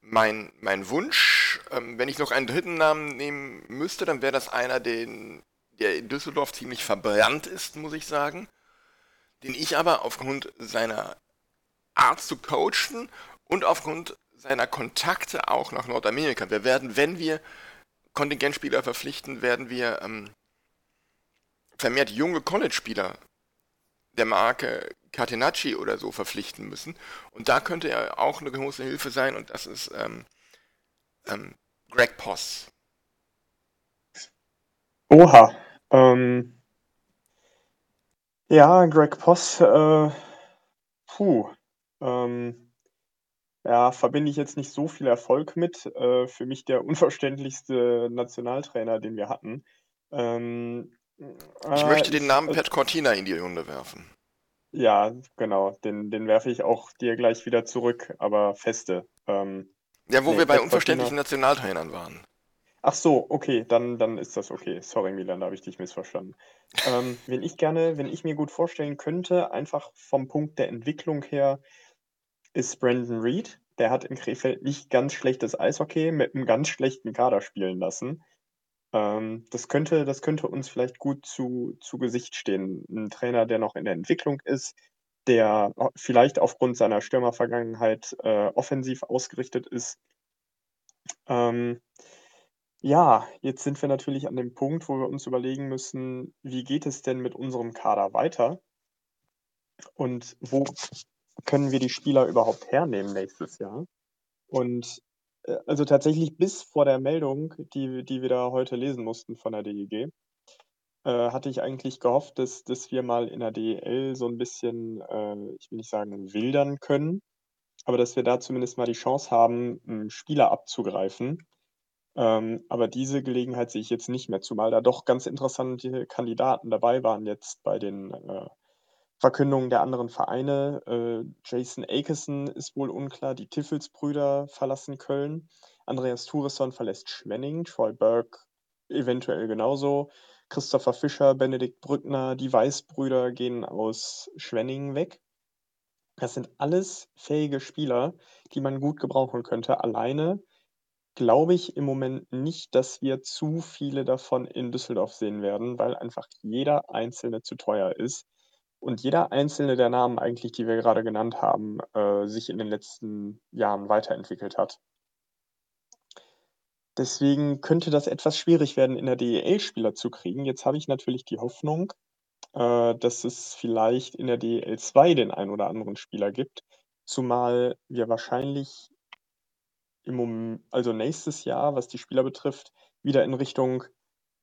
mein, mein Wunsch. Ähm, wenn ich noch einen dritten Namen nehmen müsste, dann wäre das einer, den, der in Düsseldorf ziemlich verbrannt ist, muss ich sagen den ich aber aufgrund seiner Art zu coachen und aufgrund seiner Kontakte auch nach Nordamerika. Wir werden, wenn wir Kontingentspieler verpflichten, werden wir ähm, vermehrt junge College-Spieler der Marke Catenacci oder so verpflichten müssen. Und da könnte er auch eine große Hilfe sein und das ist ähm, Ähm, Greg Poss. Oha. Ähm, ja, Greg Poss, äh, puh. Ähm, ja, verbinde ich jetzt nicht so viel Erfolg mit. Äh, für mich der [laughs] unverständlichste Nationaltrainer, den wir hatten. Ähm, Ich äh, möchte den Namen äh, Pat Cortina in die Runde werfen. Ja, genau. Den, den werfe ich auch dir gleich wieder zurück, aber feste. Ähm, Ja, wo nee, wir bei Pat unverständlichen Cortina. Nationaltrainern waren. Ach so, okay, dann, dann ist das okay. Sorry, Milan, da habe ich dich missverstanden. Ähm, [laughs] wen ich gerne, wenn ich mir gut vorstellen könnte, einfach vom Punkt der Entwicklung her, ist Brandon Reed. Der hat in Krefeld nicht ganz schlechtes Eishockey mit einem ganz schlechten Kader spielen lassen. Ähm, das könnte, das könnte uns vielleicht gut zu, zu Gesicht stehen. Ein Trainer, der noch in der Entwicklung ist, der vielleicht aufgrund seiner Stürmervergangenheit äh, offensiv ausgerichtet ist. Ähm, ja, jetzt sind wir natürlich an dem Punkt, wo wir uns überlegen müssen, wie geht es denn mit unserem Kader weiter? Und wo können wir die Spieler überhaupt hernehmen nächstes Jahr? Und äh, also tatsächlich bis vor der Meldung, die, die wir da heute lesen mussten von der DEG, äh, hatte ich eigentlich gehofft, dass, dass wir mal in der DEL so ein bisschen, äh, ich will nicht sagen wildern können, aber dass wir da zumindest mal die Chance haben, Spieler abzugreifen. Ähm, aber diese Gelegenheit sehe ich jetzt nicht mehr, zumal da doch ganz interessante Kandidaten dabei waren jetzt bei den äh, Verkündungen der anderen Vereine. Äh, Jason Akeson ist wohl unklar, die Tiffels-Brüder verlassen Köln, Andreas Thuresson verlässt Schwenning, Troy Burke eventuell genauso, Christopher Fischer, Benedikt Brückner, die Weißbrüder gehen aus Schwenning weg. Das sind alles fähige Spieler, die man gut gebrauchen könnte. Alleine glaube ich im Moment nicht, dass wir zu viele davon in Düsseldorf sehen werden, weil einfach jeder einzelne zu teuer ist und jeder einzelne der Namen eigentlich, die wir gerade genannt haben, äh, sich in den letzten Jahren weiterentwickelt hat. Deswegen könnte das etwas schwierig werden, in der DEL Spieler zu kriegen. Jetzt habe ich natürlich die Hoffnung, äh, dass es vielleicht in der DEL 2 den ein oder anderen Spieler gibt, zumal wir wahrscheinlich im also nächstes Jahr, was die Spieler betrifft, wieder in Richtung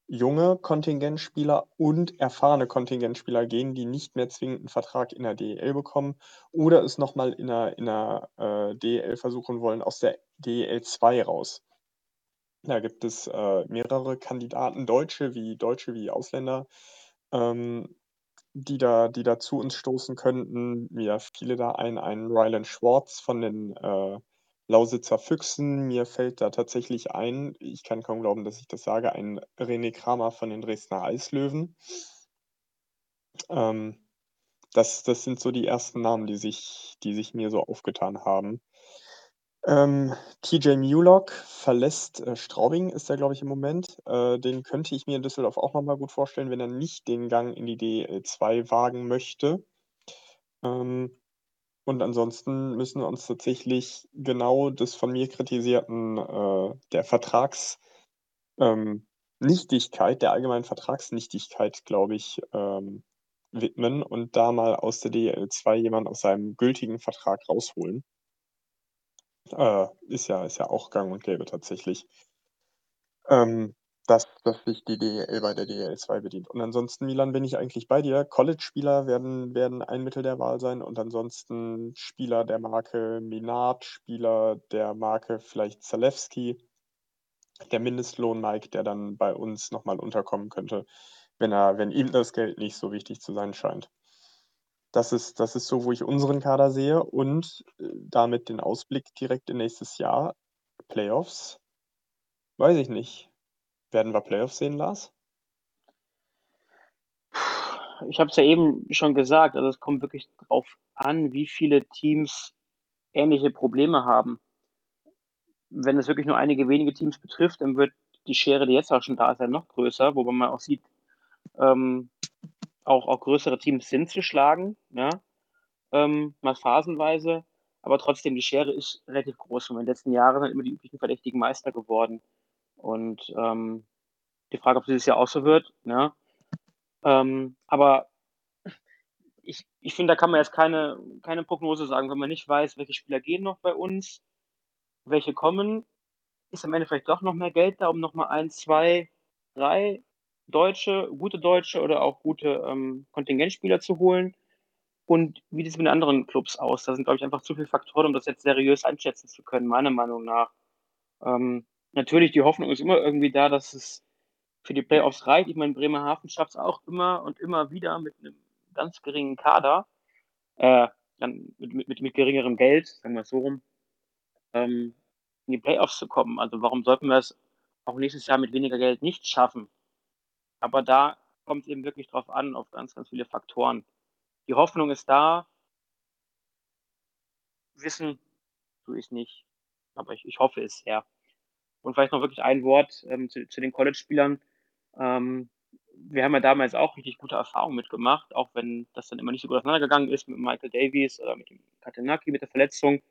junge Kontingentspieler und erfahrene Kontingentspieler gehen, die nicht mehr zwingend einen Vertrag in der DEL bekommen oder es nochmal in der, in der äh, DEL versuchen wollen, aus der DEL 2 raus. Da gibt es äh, mehrere Kandidaten, Deutsche wie Deutsche wie Ausländer, ähm, die da, die da zu uns stoßen könnten. Mir fiele da ein, ein Ryland Schwartz von den äh, Lausitzer Füchsen. Mir fällt da tatsächlich ein, ich kann kaum glauben, dass ich das sage, ein René Kramer von den Dresdner Eislöwen. Ähm, das, das sind so die ersten Namen, die sich, die sich mir so aufgetan haben. Ähm, TJ Mulock verlässt äh, Straubing, ist er, glaube ich, im Moment. Äh, den könnte ich mir in Düsseldorf auch nochmal gut vorstellen, wenn er nicht den Gang in die DL2 wagen möchte. Ähm, und ansonsten müssen wir uns tatsächlich genau des von mir kritisierten, äh, der Vertragsnichtigkeit, ähm, der allgemeinen Vertragsnichtigkeit, glaube ich, ähm, widmen und da mal aus der DL2 jemand aus seinem gültigen Vertrag rausholen. Äh, ist ja, ist ja auch gang und gäbe tatsächlich. Ähm, dass, dass sich die DEL bei der DEL2 bedient. Und ansonsten, Milan, bin ich eigentlich bei dir. College-Spieler werden, werden ein Mittel der Wahl sein und ansonsten Spieler der Marke Minard, Spieler der Marke vielleicht Zalewski, der Mindestlohn Mike, der dann bei uns nochmal unterkommen könnte, wenn er, wenn ihm das Geld nicht so wichtig zu sein scheint. Das ist, das ist so, wo ich unseren Kader sehe und äh, damit den Ausblick direkt in nächstes Jahr. Playoffs, weiß ich nicht. Werden wir Playoffs sehen, Lars? Ich habe es ja eben schon gesagt, also es kommt wirklich darauf an, wie viele Teams ähnliche Probleme haben. Wenn es wirklich nur einige wenige Teams betrifft, dann wird die Schere, die jetzt auch schon da ist, ja noch größer, wobei man auch sieht, ähm, auch, auch größere Teams sind zu schlagen, ja, ähm, mal phasenweise, aber trotzdem, die Schere ist relativ groß. Und in den letzten Jahren sind immer die üblichen verdächtigen Meister geworden. Und ähm, die Frage, ob dieses Jahr auch so wird, ja. Ähm, aber ich, ich finde, da kann man jetzt keine, keine Prognose sagen, wenn man nicht weiß, welche Spieler gehen noch bei uns, welche kommen. ist am Ende vielleicht doch noch mehr Geld da, um nochmal ein, zwei, drei Deutsche, gute Deutsche oder auch gute ähm, Kontingentspieler zu holen? Und wie sieht es mit den anderen Clubs aus? Da sind, glaube ich, einfach zu viele Faktoren, um das jetzt seriös einschätzen zu können, meiner Meinung nach. Ähm, natürlich, die Hoffnung ist immer irgendwie da, dass es für die Playoffs reicht. Ich meine, Bremerhaven schafft es auch immer und immer wieder mit einem ganz geringen Kader, äh, dann mit, mit, mit, mit geringerem Geld, sagen wir es so rum, ähm, in die Playoffs zu kommen. Also warum sollten wir es auch nächstes Jahr mit weniger Geld nicht schaffen? Aber da kommt es eben wirklich drauf an, auf ganz, ganz viele Faktoren. Die Hoffnung ist da. Wissen tue ich nicht. Aber ich, ich hoffe es sehr. Und vielleicht noch wirklich ein Wort ähm, zu, zu, den College-Spielern. Ähm, wir haben ja damals auch richtig gute Erfahrungen mitgemacht, auch wenn das dann immer nicht so gut auseinandergegangen ist mit Michael Davies oder mit dem Katenaki mit der Verletzung.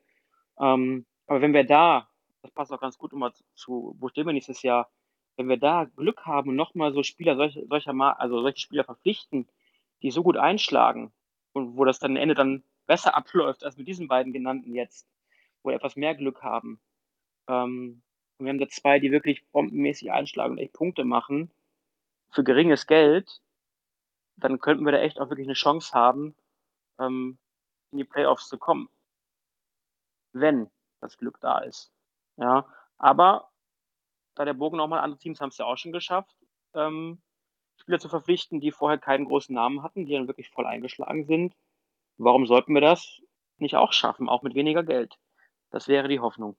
Ähm, aber wenn wir da, das passt auch ganz gut immer zu, wo stehen wir nächstes Jahr, wenn wir da Glück haben und nochmal so Spieler, solche, solcher, also solche Spieler verpflichten, die so gut einschlagen und wo das dann am Ende dann besser abläuft als mit diesen beiden genannten jetzt, wo wir etwas mehr Glück haben. Ähm, und wir haben da zwei, die wirklich bombenmäßig einschlagen und echt Punkte machen für geringes Geld, dann könnten wir da echt auch wirklich eine Chance haben, ähm, in die Playoffs zu kommen. Wenn das Glück da ist. Ja, aber da der Bogen nochmal, andere Teams haben es ja auch schon geschafft, ähm, Spieler zu verpflichten, die vorher keinen großen Namen hatten, die dann wirklich voll eingeschlagen sind. Warum sollten wir das nicht auch schaffen, auch mit weniger Geld? Das wäre die Hoffnung.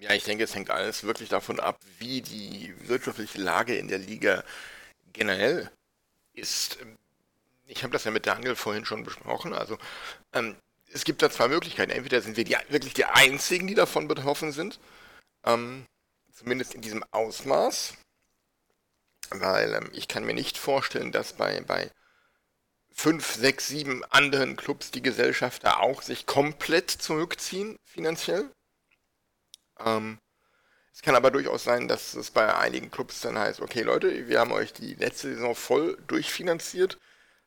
Ja, ich denke, es hängt alles wirklich davon ab, wie die wirtschaftliche Lage in der Liga generell ist. Ich habe das ja mit Daniel vorhin schon besprochen. Also ähm, es gibt da zwei Möglichkeiten. Entweder sind wir die, wirklich die Einzigen, die davon betroffen sind, ähm, zumindest in diesem Ausmaß, weil ähm, ich kann mir nicht vorstellen, dass bei, bei fünf, sechs, sieben anderen Clubs die Gesellschafter auch sich komplett zurückziehen finanziell. Ähm, es kann aber durchaus sein, dass es bei einigen Clubs dann heißt, okay Leute, wir haben euch die letzte Saison voll durchfinanziert.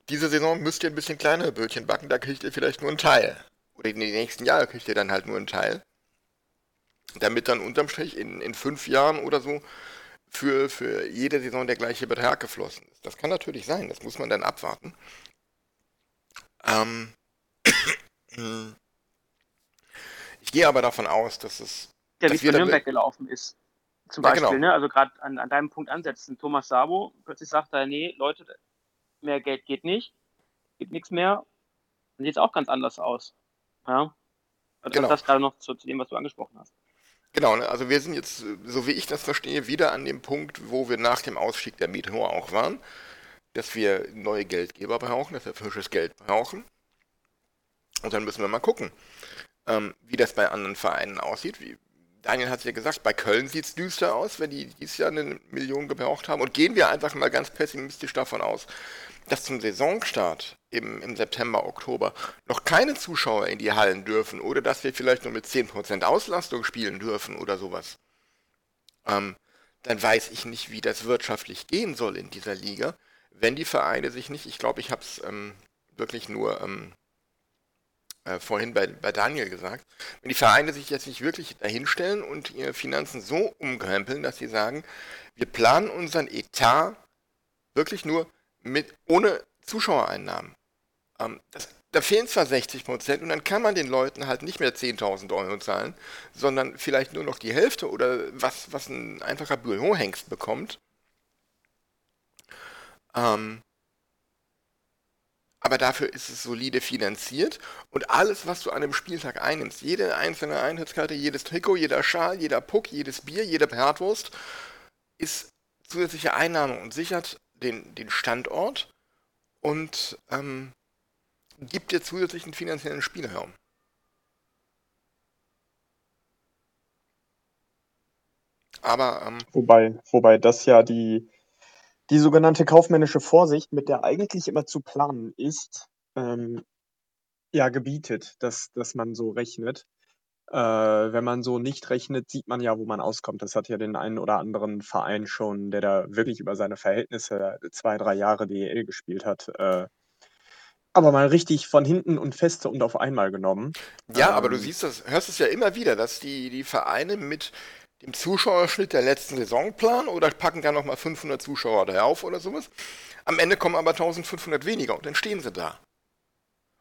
Diese Saison müsst ihr ein bisschen kleinere Bötchen backen, da kriegt ihr vielleicht nur einen Teil. Oder in den nächsten Jahren kriegt ihr dann halt nur einen Teil. Damit dann unterm Strich in, in fünf Jahren oder so für, für jede Saison der gleiche Betrag geflossen ist. Das kann natürlich sein, das muss man dann abwarten. Ähm, [clears throat] ich gehe aber davon aus, dass es der wie für Nürnberg gelaufen ist. Zum Beispiel, ja, genau. ne? also gerade an, an deinem Punkt ansetzen. Thomas Sabo plötzlich sagt er, nee, Leute, mehr Geld geht nicht, gibt nichts mehr. Dann sieht es auch ganz anders aus. Ja? Also genau. das gerade noch zu, zu, dem, was du angesprochen hast. Genau, ne? also wir sind jetzt, so wie ich das verstehe, wieder an dem Punkt, wo wir nach dem Ausstieg der Meteor auch waren, dass wir neue Geldgeber brauchen, dass wir frisches Geld brauchen. Und dann müssen wir mal gucken, ähm, wie das bei anderen Vereinen aussieht, wie, Daniel hat es ja gesagt, bei Köln sieht es düster aus, wenn die dieses Jahr eine Million gebraucht haben. Und gehen wir einfach mal ganz pessimistisch davon aus, dass zum Saisonstart im, im September, Oktober noch keine Zuschauer in die Hallen dürfen oder dass wir vielleicht nur mit 10% Auslastung spielen dürfen oder sowas. Ähm, dann weiß ich nicht, wie das wirtschaftlich gehen soll in dieser Liga, wenn die Vereine sich nicht, ich glaube, ich habe es ähm, wirklich nur ähm, äh, vorhin bei, bei Daniel gesagt, wenn die Vereine sich jetzt nicht wirklich dahinstellen und ihre Finanzen so umkrempeln, dass sie sagen, wir planen unseren Etat wirklich nur mit ohne Zuschauereinnahmen. Ähm, das, da fehlen zwar 60 Prozent und dann kann man den Leuten halt nicht mehr 10.000 Euro zahlen, sondern vielleicht nur noch die Hälfte oder was, was ein einfacher Bürohengst bekommt. Ähm, aber dafür ist es solide finanziert und alles, was du an einem Spieltag einnimmst, jede einzelne Einheitskarte, jedes Trikot, jeder Schal, jeder Puck, jedes Bier, jede Bratwurst, ist zusätzliche Einnahme und sichert den, den Standort und ähm, gibt dir zusätzlichen finanziellen Spielraum. Aber ähm, wobei, wobei das ja die die sogenannte kaufmännische Vorsicht, mit der eigentlich immer zu planen ist, ähm, ja, gebietet, dass, dass man so rechnet. Äh, wenn man so nicht rechnet, sieht man ja, wo man auskommt. Das hat ja den einen oder anderen Verein schon, der da wirklich über seine Verhältnisse zwei, drei Jahre DEL gespielt hat, äh, aber mal richtig von hinten und feste und auf einmal genommen. Ja, aber du Ähm, siehst das, hörst es ja immer wieder, dass die, die Vereine mit dem Zuschauerschnitt der letzten Saison planen oder packen da nochmal 500 Zuschauer drauf oder sowas. Am Ende kommen aber 1500 weniger und dann stehen sie da.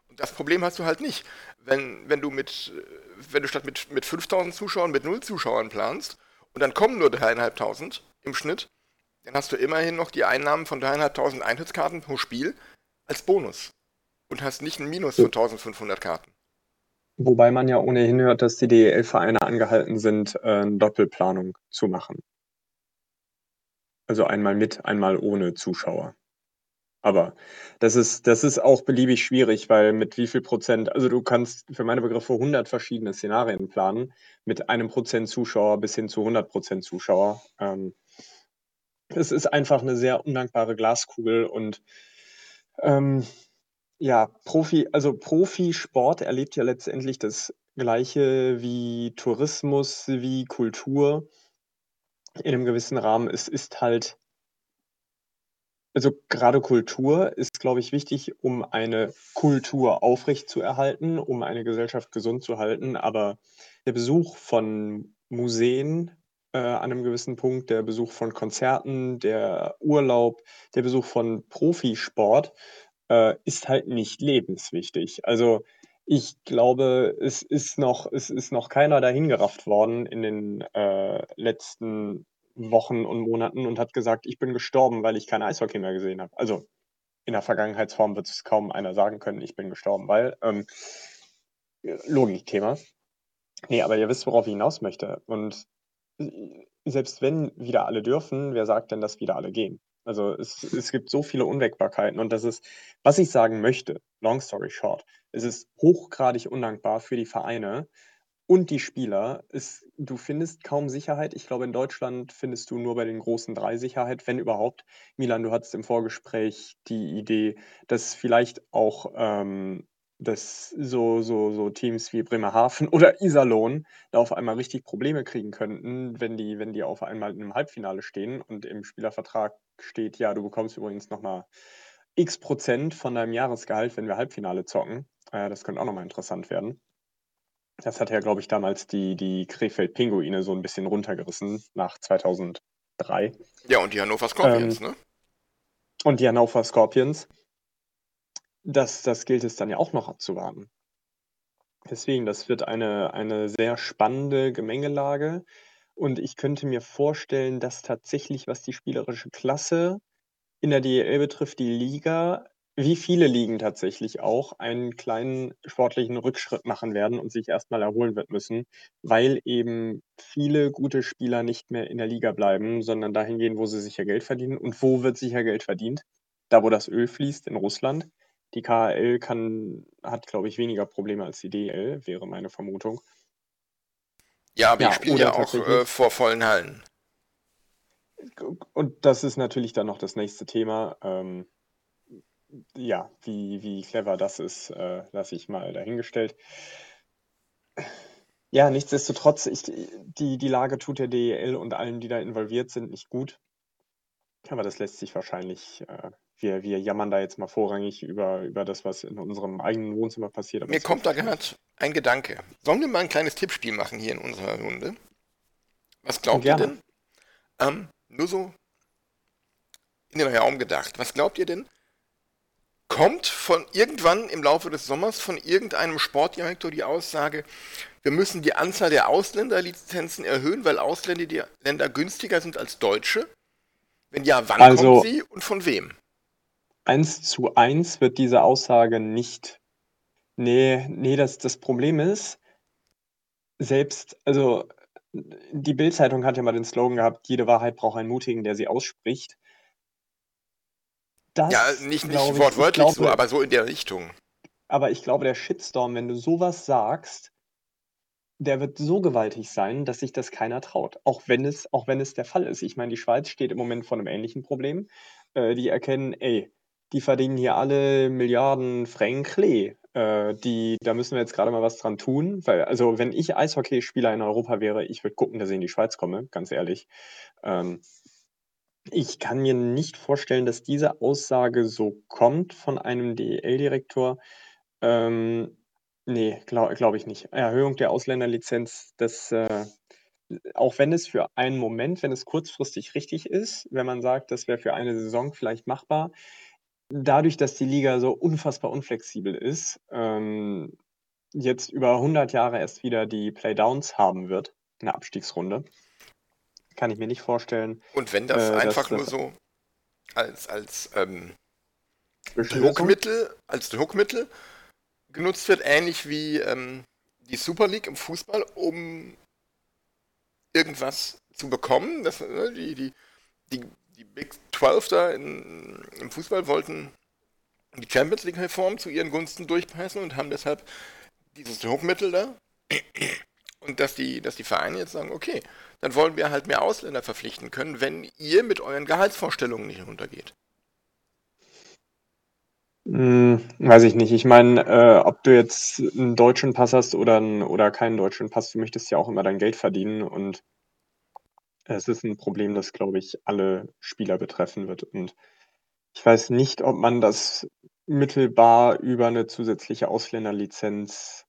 Und das Problem hast du halt nicht. Wenn, wenn du mit, äh, wenn du statt mit, mit 5000 Zuschauern mit 0 Zuschauern planst und dann kommen nur 3.500 im Schnitt, dann hast du immerhin noch die Einnahmen von 3.500 Eintrittskarten pro Spiel als Bonus. Und hast nicht ein Minus von 1500 Karten. Wobei man ja ohnehin hört, dass die DEL-Vereine angehalten sind, äh, Doppelplanung zu machen. Also einmal mit, einmal ohne Zuschauer. Aber das ist, das ist auch beliebig schwierig, weil mit wie viel Prozent, also du kannst für meine Begriffe 100 verschiedene Szenarien planen, mit einem Prozent Zuschauer bis hin zu 100 Prozent Zuschauer. Ähm, es ist einfach eine sehr undankbare Glaskugel und ähm, ja, Profi, also Profisport erlebt ja letztendlich das Gleiche wie Tourismus, wie Kultur in einem gewissen Rahmen. Es ist halt, also gerade Kultur ist, glaube ich, wichtig, um eine Kultur aufrechtzuerhalten, um eine Gesellschaft gesund zu halten. Aber der Besuch von Museen äh, an einem gewissen Punkt, der Besuch von Konzerten, der Urlaub, der Besuch von Profisport äh, ist halt nicht lebenswichtig. Also ich glaube, es ist noch, es ist noch keiner dahingerafft worden in den äh, letzten Wochen und Monaten und hat gesagt, ich bin gestorben, weil ich kein Eishockey mehr gesehen habe. Also in der Vergangenheitsform wird es kaum einer sagen können, ich bin gestorben, weil ähm, Logikthema. Nee, aber ihr wisst, worauf ich hinaus möchte. Und äh, selbst wenn wieder alle dürfen, wer sagt denn, dass wieder alle gehen? Also es, es gibt so viele Unwägbarkeiten und das ist, was ich sagen möchte, long story short, es ist hochgradig undankbar für die Vereine und die Spieler. Es, du findest kaum Sicherheit. Ich glaube, in Deutschland findest du nur bei den großen drei Sicherheit, wenn überhaupt. Milan, du hattest im Vorgespräch die Idee, dass vielleicht auch ähm, dass so, so, so Teams wie Bremerhaven [laughs] oder Iserlohn da auf einmal richtig Probleme kriegen könnten, wenn die, wenn die auf einmal in einem Halbfinale stehen und im Spielervertrag steht, ja, du bekommst übrigens nochmal x Prozent von deinem Jahresgehalt, wenn wir Halbfinale zocken. Äh, das könnte auch nochmal interessant werden. Das hat ja, glaube ich, damals die, die Krefeld-Pinguine so ein bisschen runtergerissen nach 2003. Ja, und die Hannover Scorpions, Ähm, ne? Und die Hannover Scorpions. Das, das gilt es dann ja auch noch abzuwarten. Deswegen, das wird eine, eine sehr spannende Gemengelage. Und ich könnte mir vorstellen, dass tatsächlich, was die spielerische Klasse in der DEL betrifft, die Liga, wie viele Ligen tatsächlich auch, einen kleinen sportlichen Rückschritt machen werden und sich erstmal erholen wird müssen, weil eben viele gute Spieler nicht mehr in der Liga bleiben, sondern dahin gehen, wo sie sicher Geld verdienen. Und wo wird sicher Geld verdient? Da, wo das Öl fließt, in Russland. Die KHL kann, hat, glaube ich, weniger Probleme als die DEL, wäre meine Vermutung. Ja, aber Ja, spielen oder ja auch äh, vor vollen Hallen. Und das ist natürlich dann noch das nächste Thema. Ähm, ja, wie, wie clever das ist, äh, lasse ich mal dahingestellt. Ja, nichtsdestotrotz, ich, die, die Lage tut der DEL und allen, die da involviert sind, nicht gut. Aber das lässt sich wahrscheinlich, äh, wir, wir jammern da jetzt mal vorrangig über, über das, was in unserem eigenen Wohnzimmer passiert. aber Mir kommt da gerade ein Gedanke. Sollen wir mal ein kleines Tippspiel machen hier in unserer Runde? Was glaubt ihr denn? Ähm, nur so in den Raum gedacht. Was glaubt ihr denn? Kommt von irgendwann im Laufe des Sommers von irgendeinem Sportdirektor die Aussage, wir müssen die Anzahl der Ausländerlizenzen erhöhen, weil Ausländer Länder günstiger sind als Deutsche? Wenn ja, wann Also- kommt sie und von wem? Eins zu eins wird diese Aussage nicht. Nee, nee, das, das Problem ist, selbst, also die Bild-Zeitung hat ja mal den Slogan gehabt, jede Wahrheit braucht einen Mutigen, der sie ausspricht. Das, Ja, nicht, nicht ich, wortwörtlich ich so, glaube, aber so in der Richtung. aber ich glaube, der Shitstorm, wenn du sowas sagst, der wird so gewaltig sein, dass sich das keiner traut. Auch wenn es, auch wenn es der Fall ist. Ich meine, die Schweiz steht im Moment vor einem ähnlichen Problem. Äh, die erkennen, ey, die verdienen hier alle Milliarden Franc äh, die, da müssen wir jetzt gerade mal was dran tun. Weil, also, wenn ich Eishockeyspieler in Europa wäre, ich würde gucken, dass ich in die Schweiz komme, ganz ehrlich. Ähm, Ich kann mir nicht vorstellen, dass diese Aussage so kommt von einem DEL-Direktor. Ähm, ne, glaube glaub ich nicht. Erhöhung der Ausländerlizenz, das, äh, auch wenn es für einen Moment, wenn es kurzfristig richtig ist, wenn man sagt, das wäre für eine Saison vielleicht machbar, dadurch, dass die Liga so unfassbar unflexibel ist, ähm, jetzt über 100 Jahre erst wieder die Playdowns haben wird, eine Abstiegsrunde, kann ich mir nicht vorstellen. Und wenn das äh, einfach das, nur so als, als ähm, Druckmittel, als Druckmittel genutzt wird, ähnlich wie ähm, die Super League im Fußball, um irgendwas zu bekommen. Das, ne, die, die, die, die Big 12 da in, im Fußball wollten die Champions League-Reform zu ihren Gunsten durchpressen und haben deshalb dieses Druckmittel da. Und dass die, dass die Vereine jetzt sagen, okay, dann wollen wir halt mehr Ausländer verpflichten können, wenn ihr mit euren Gehaltsvorstellungen nicht runtergeht. Hm, weiß ich nicht. Ich meine, äh, ob du jetzt einen deutschen Pass hast oder, einen, oder keinen deutschen Pass, du möchtest ja auch immer dein Geld verdienen und es ist ein Problem, das, glaube ich, alle Spieler betreffen wird. Und ich weiß nicht, ob man das mittelbar über eine zusätzliche Ausländerlizenz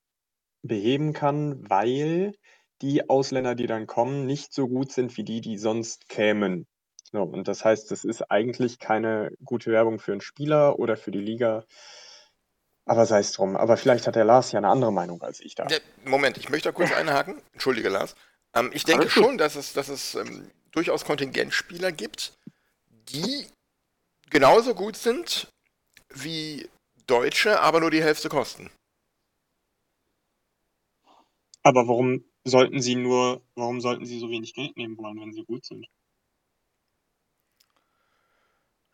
beheben kann, weil die Ausländer, die dann kommen, nicht so gut sind wie die, die sonst kämen. So, und das heißt, es ist eigentlich keine gute Werbung für einen Spieler oder für die Liga. Aber sei es drum. Aber vielleicht hat der Lars ja eine andere Meinung als ich da. Moment, ich möchte da kurz [laughs] einhaken. Entschuldige, Lars. Ähm, ich denke schon, dass es, dass es ähm, durchaus Kontingentspieler gibt, die genauso gut sind wie Deutsche, aber nur die Hälfte kosten. Aber warum sollten sie nur, warum sollten sie so wenig Geld nehmen wollen, wenn sie gut sind?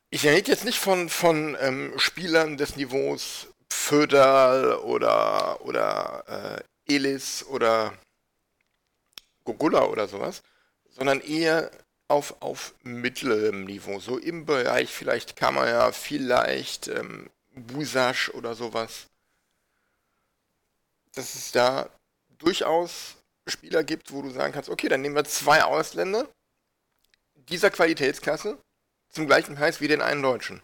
Ich rede jetzt nicht von, von ähm, Spielern des Niveaus Föderl oder, oder äh, Elis oder Gogula oder sowas, sondern eher auf, auf mittlerem Niveau, so im Bereich vielleicht Kamera, vielleicht ähm, Busasch oder sowas. Dass es da durchaus Spieler gibt, wo du sagen kannst, okay, dann nehmen wir zwei Ausländer dieser Qualitätsklasse zum gleichen Preis wie den einen Deutschen.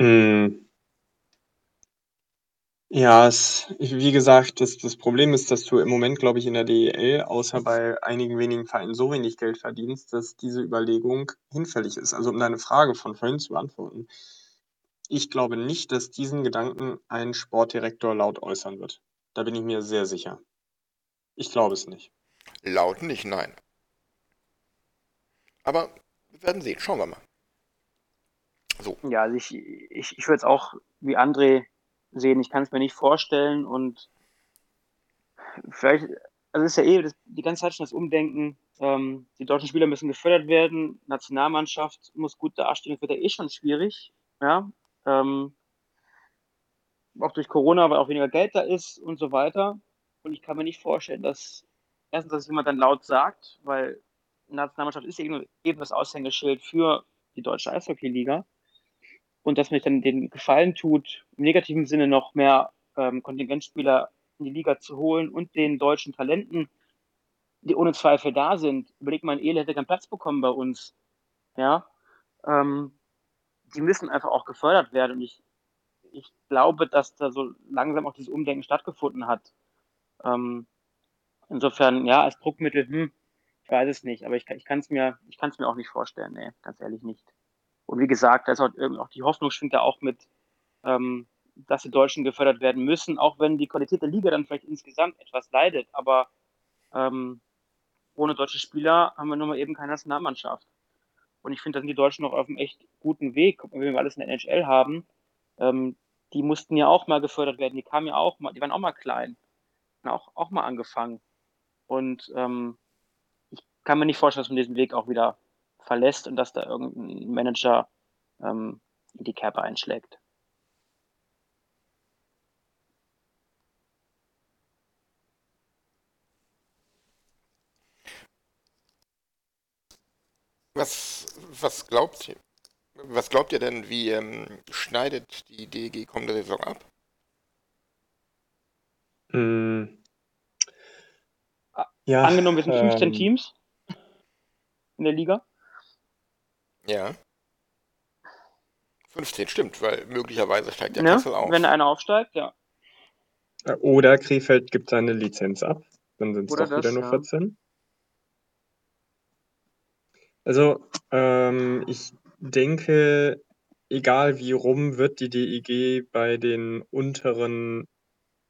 Mm. Ja, es, wie gesagt, das, das Problem ist, dass du im Moment, glaube ich, in der DEL, außer bei einigen wenigen Vereinen, so wenig Geld verdienst, dass diese Überlegung hinfällig ist. Also um deine Frage von vorhin zu beantworten. Ich glaube nicht, dass diesen Gedanken ein Sportdirektor laut äußern wird. Da bin ich mir sehr sicher. Ich glaube es nicht. Laut nicht, nein. Aber wir werden sehen. Schauen wir mal. So. Ja, also ich, ich, ich würde es auch wie André sehen. Ich kann es mir nicht vorstellen und vielleicht, also es ist ja eh das, die ganze Zeit schon das Umdenken. Ähm, die deutschen Spieler müssen gefördert werden, Nationalmannschaft muss gut dastehen, das wird ja eh schon schwierig. Ja, ähm, auch durch Corona, weil auch weniger Geld da ist und so weiter. Und ich kann mir nicht vorstellen, dass erstens, dass jemand dann laut sagt, weil Nationalmannschaft ist eben, eben das Aushängeschild für die deutsche Eishockey-Liga. Und dass man sich dann den Gefallen tut, im negativen Sinne noch mehr ähm, Kontingentspieler in die Liga zu holen und den deutschen Talenten, die ohne Zweifel da sind. Überlegt mal, Ele hätte keinen Platz bekommen bei uns. Ja. Ähm, die müssen einfach auch gefördert werden. Und ich, ich glaube, dass da so langsam auch dieses Umdenken stattgefunden hat. Ähm, insofern, ja, als Druckmittel, hm, ich weiß es nicht, aber ich, ich kann es mir, mir auch nicht vorstellen, nee, ganz ehrlich nicht. Und wie gesagt, da auch, die Hoffnung schwingt da auch mit, ähm, dass die Deutschen gefördert werden müssen, auch wenn die Qualität der Liga dann vielleicht insgesamt etwas leidet, aber ähm, ohne deutsche Spieler haben wir nun mal eben keine Nationalmannschaft. Und ich finde, da sind die Deutschen noch auf einem echt guten Weg. Guck wenn wir alles in der NHL haben, ähm, die mussten ja auch mal gefördert werden. Die kamen ja auch mal, die waren auch mal klein. Auch, auch mal angefangen. Und ähm, ich kann mir nicht vorstellen, dass man diesen Weg auch wieder verlässt und dass da irgendein Manager ähm, in die Kerbe einschlägt. Was, was glaubt ihr? Was glaubt ihr denn, wie ähm, schneidet die DEG kommende Saison ab? Mm. Ja, Angenommen, wir sind 15 ähm, Teams in der Liga. Ja. 15 stimmt, weil möglicherweise steigt der Ne? Kassel auf. Wenn einer aufsteigt, ja. Oder Krefeld gibt seine Lizenz ab. Dann sind es doch wieder das, nur ja. 14. Also, ähm, ich denke, egal wie rum, wird die DEG bei den unteren,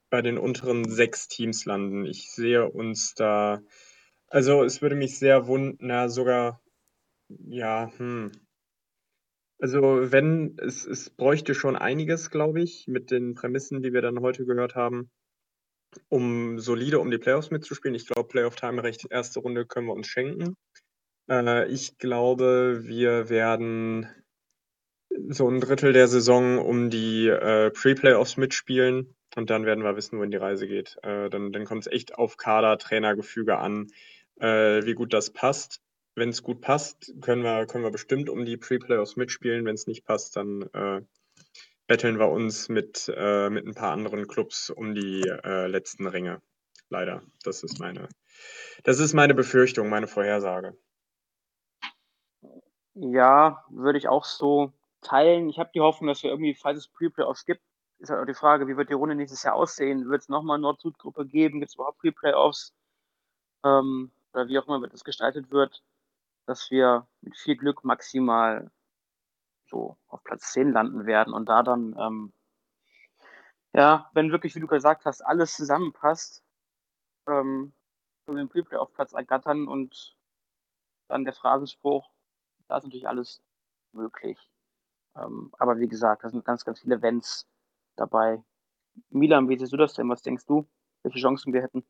bei den unteren sechs Teams landen. Ich sehe uns da, also es würde mich sehr wundern, sogar, ja, hm. Also wenn, es, es bräuchte schon einiges, glaube ich, mit den Prämissen, die wir dann heute gehört haben, um solide um die Playoffs mitzuspielen. Ich glaube, Playoff-Time-Recht erste Runde können wir uns schenken. Äh, ich glaube, wir werden so ein Drittel der Saison um die äh, Pre-Playoffs mitspielen und dann werden wir wissen, wohin die Reise geht. Äh, dann dann kommt es echt auf Kader, Trainergefüge an, äh, wie gut das passt. Wenn es gut passt, können wir, können wir bestimmt um die Pre-Playoffs mitspielen. Wenn es nicht passt, dann äh, betteln wir uns mit, äh, mit ein paar anderen Clubs um die äh, letzten Ränge. Leider. Das ist meine, das ist meine Befürchtung, meine Vorhersage. Ja, würde ich auch so teilen. Ich habe die Hoffnung, dass wir irgendwie, falls es Pre-Playoffs gibt, ist halt auch die Frage, wie wird die Runde nächstes Jahr aussehen? Wird es nochmal Nord-Süd-Gruppe geben? Gibt es überhaupt Pre-Playoffs? Ähm, oder wie auch immer das gestaltet wird, dass wir mit viel Glück maximal so auf Platz 10 landen werden und da dann, ähm, ja, wenn wirklich, wie du gesagt hast, alles zusammenpasst, ähm, den Pre-Playoff-Platz ergattern und dann der Phrasenspruch, da ist natürlich alles möglich. Ähm, aber wie gesagt, da sind ganz, ganz viele Events dabei. Milan, wie siehst du das denn? Was denkst du, welche Chancen wir hätten?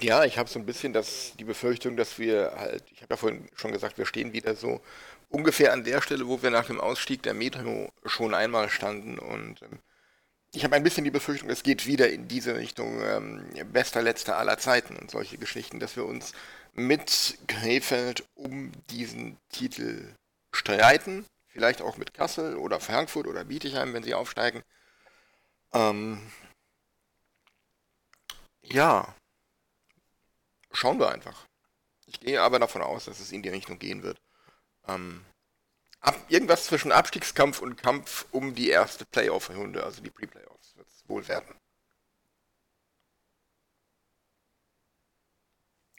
Ja, ich habe so ein bisschen das, die Befürchtung, dass wir halt, ich habe ja vorhin schon gesagt, wir stehen wieder so ungefähr an der Stelle, wo wir nach dem Ausstieg der Metro schon einmal standen. Und ähm, ich habe ein bisschen die Befürchtung, es geht wieder in diese Richtung ähm, bester letzter aller Zeiten und solche Geschichten, dass wir uns mit Krefeld um diesen Titel streiten. Vielleicht auch mit Kassel oder Frankfurt oder Bietigheim, wenn sie aufsteigen. Ähm, ja, schauen wir einfach. Ich gehe aber davon aus, dass es in die Richtung gehen wird. Ähm, ab, irgendwas zwischen Abstiegskampf und Kampf um die erste Playoff-Runde, also die Pre-Playoffs, wird es wohl werden.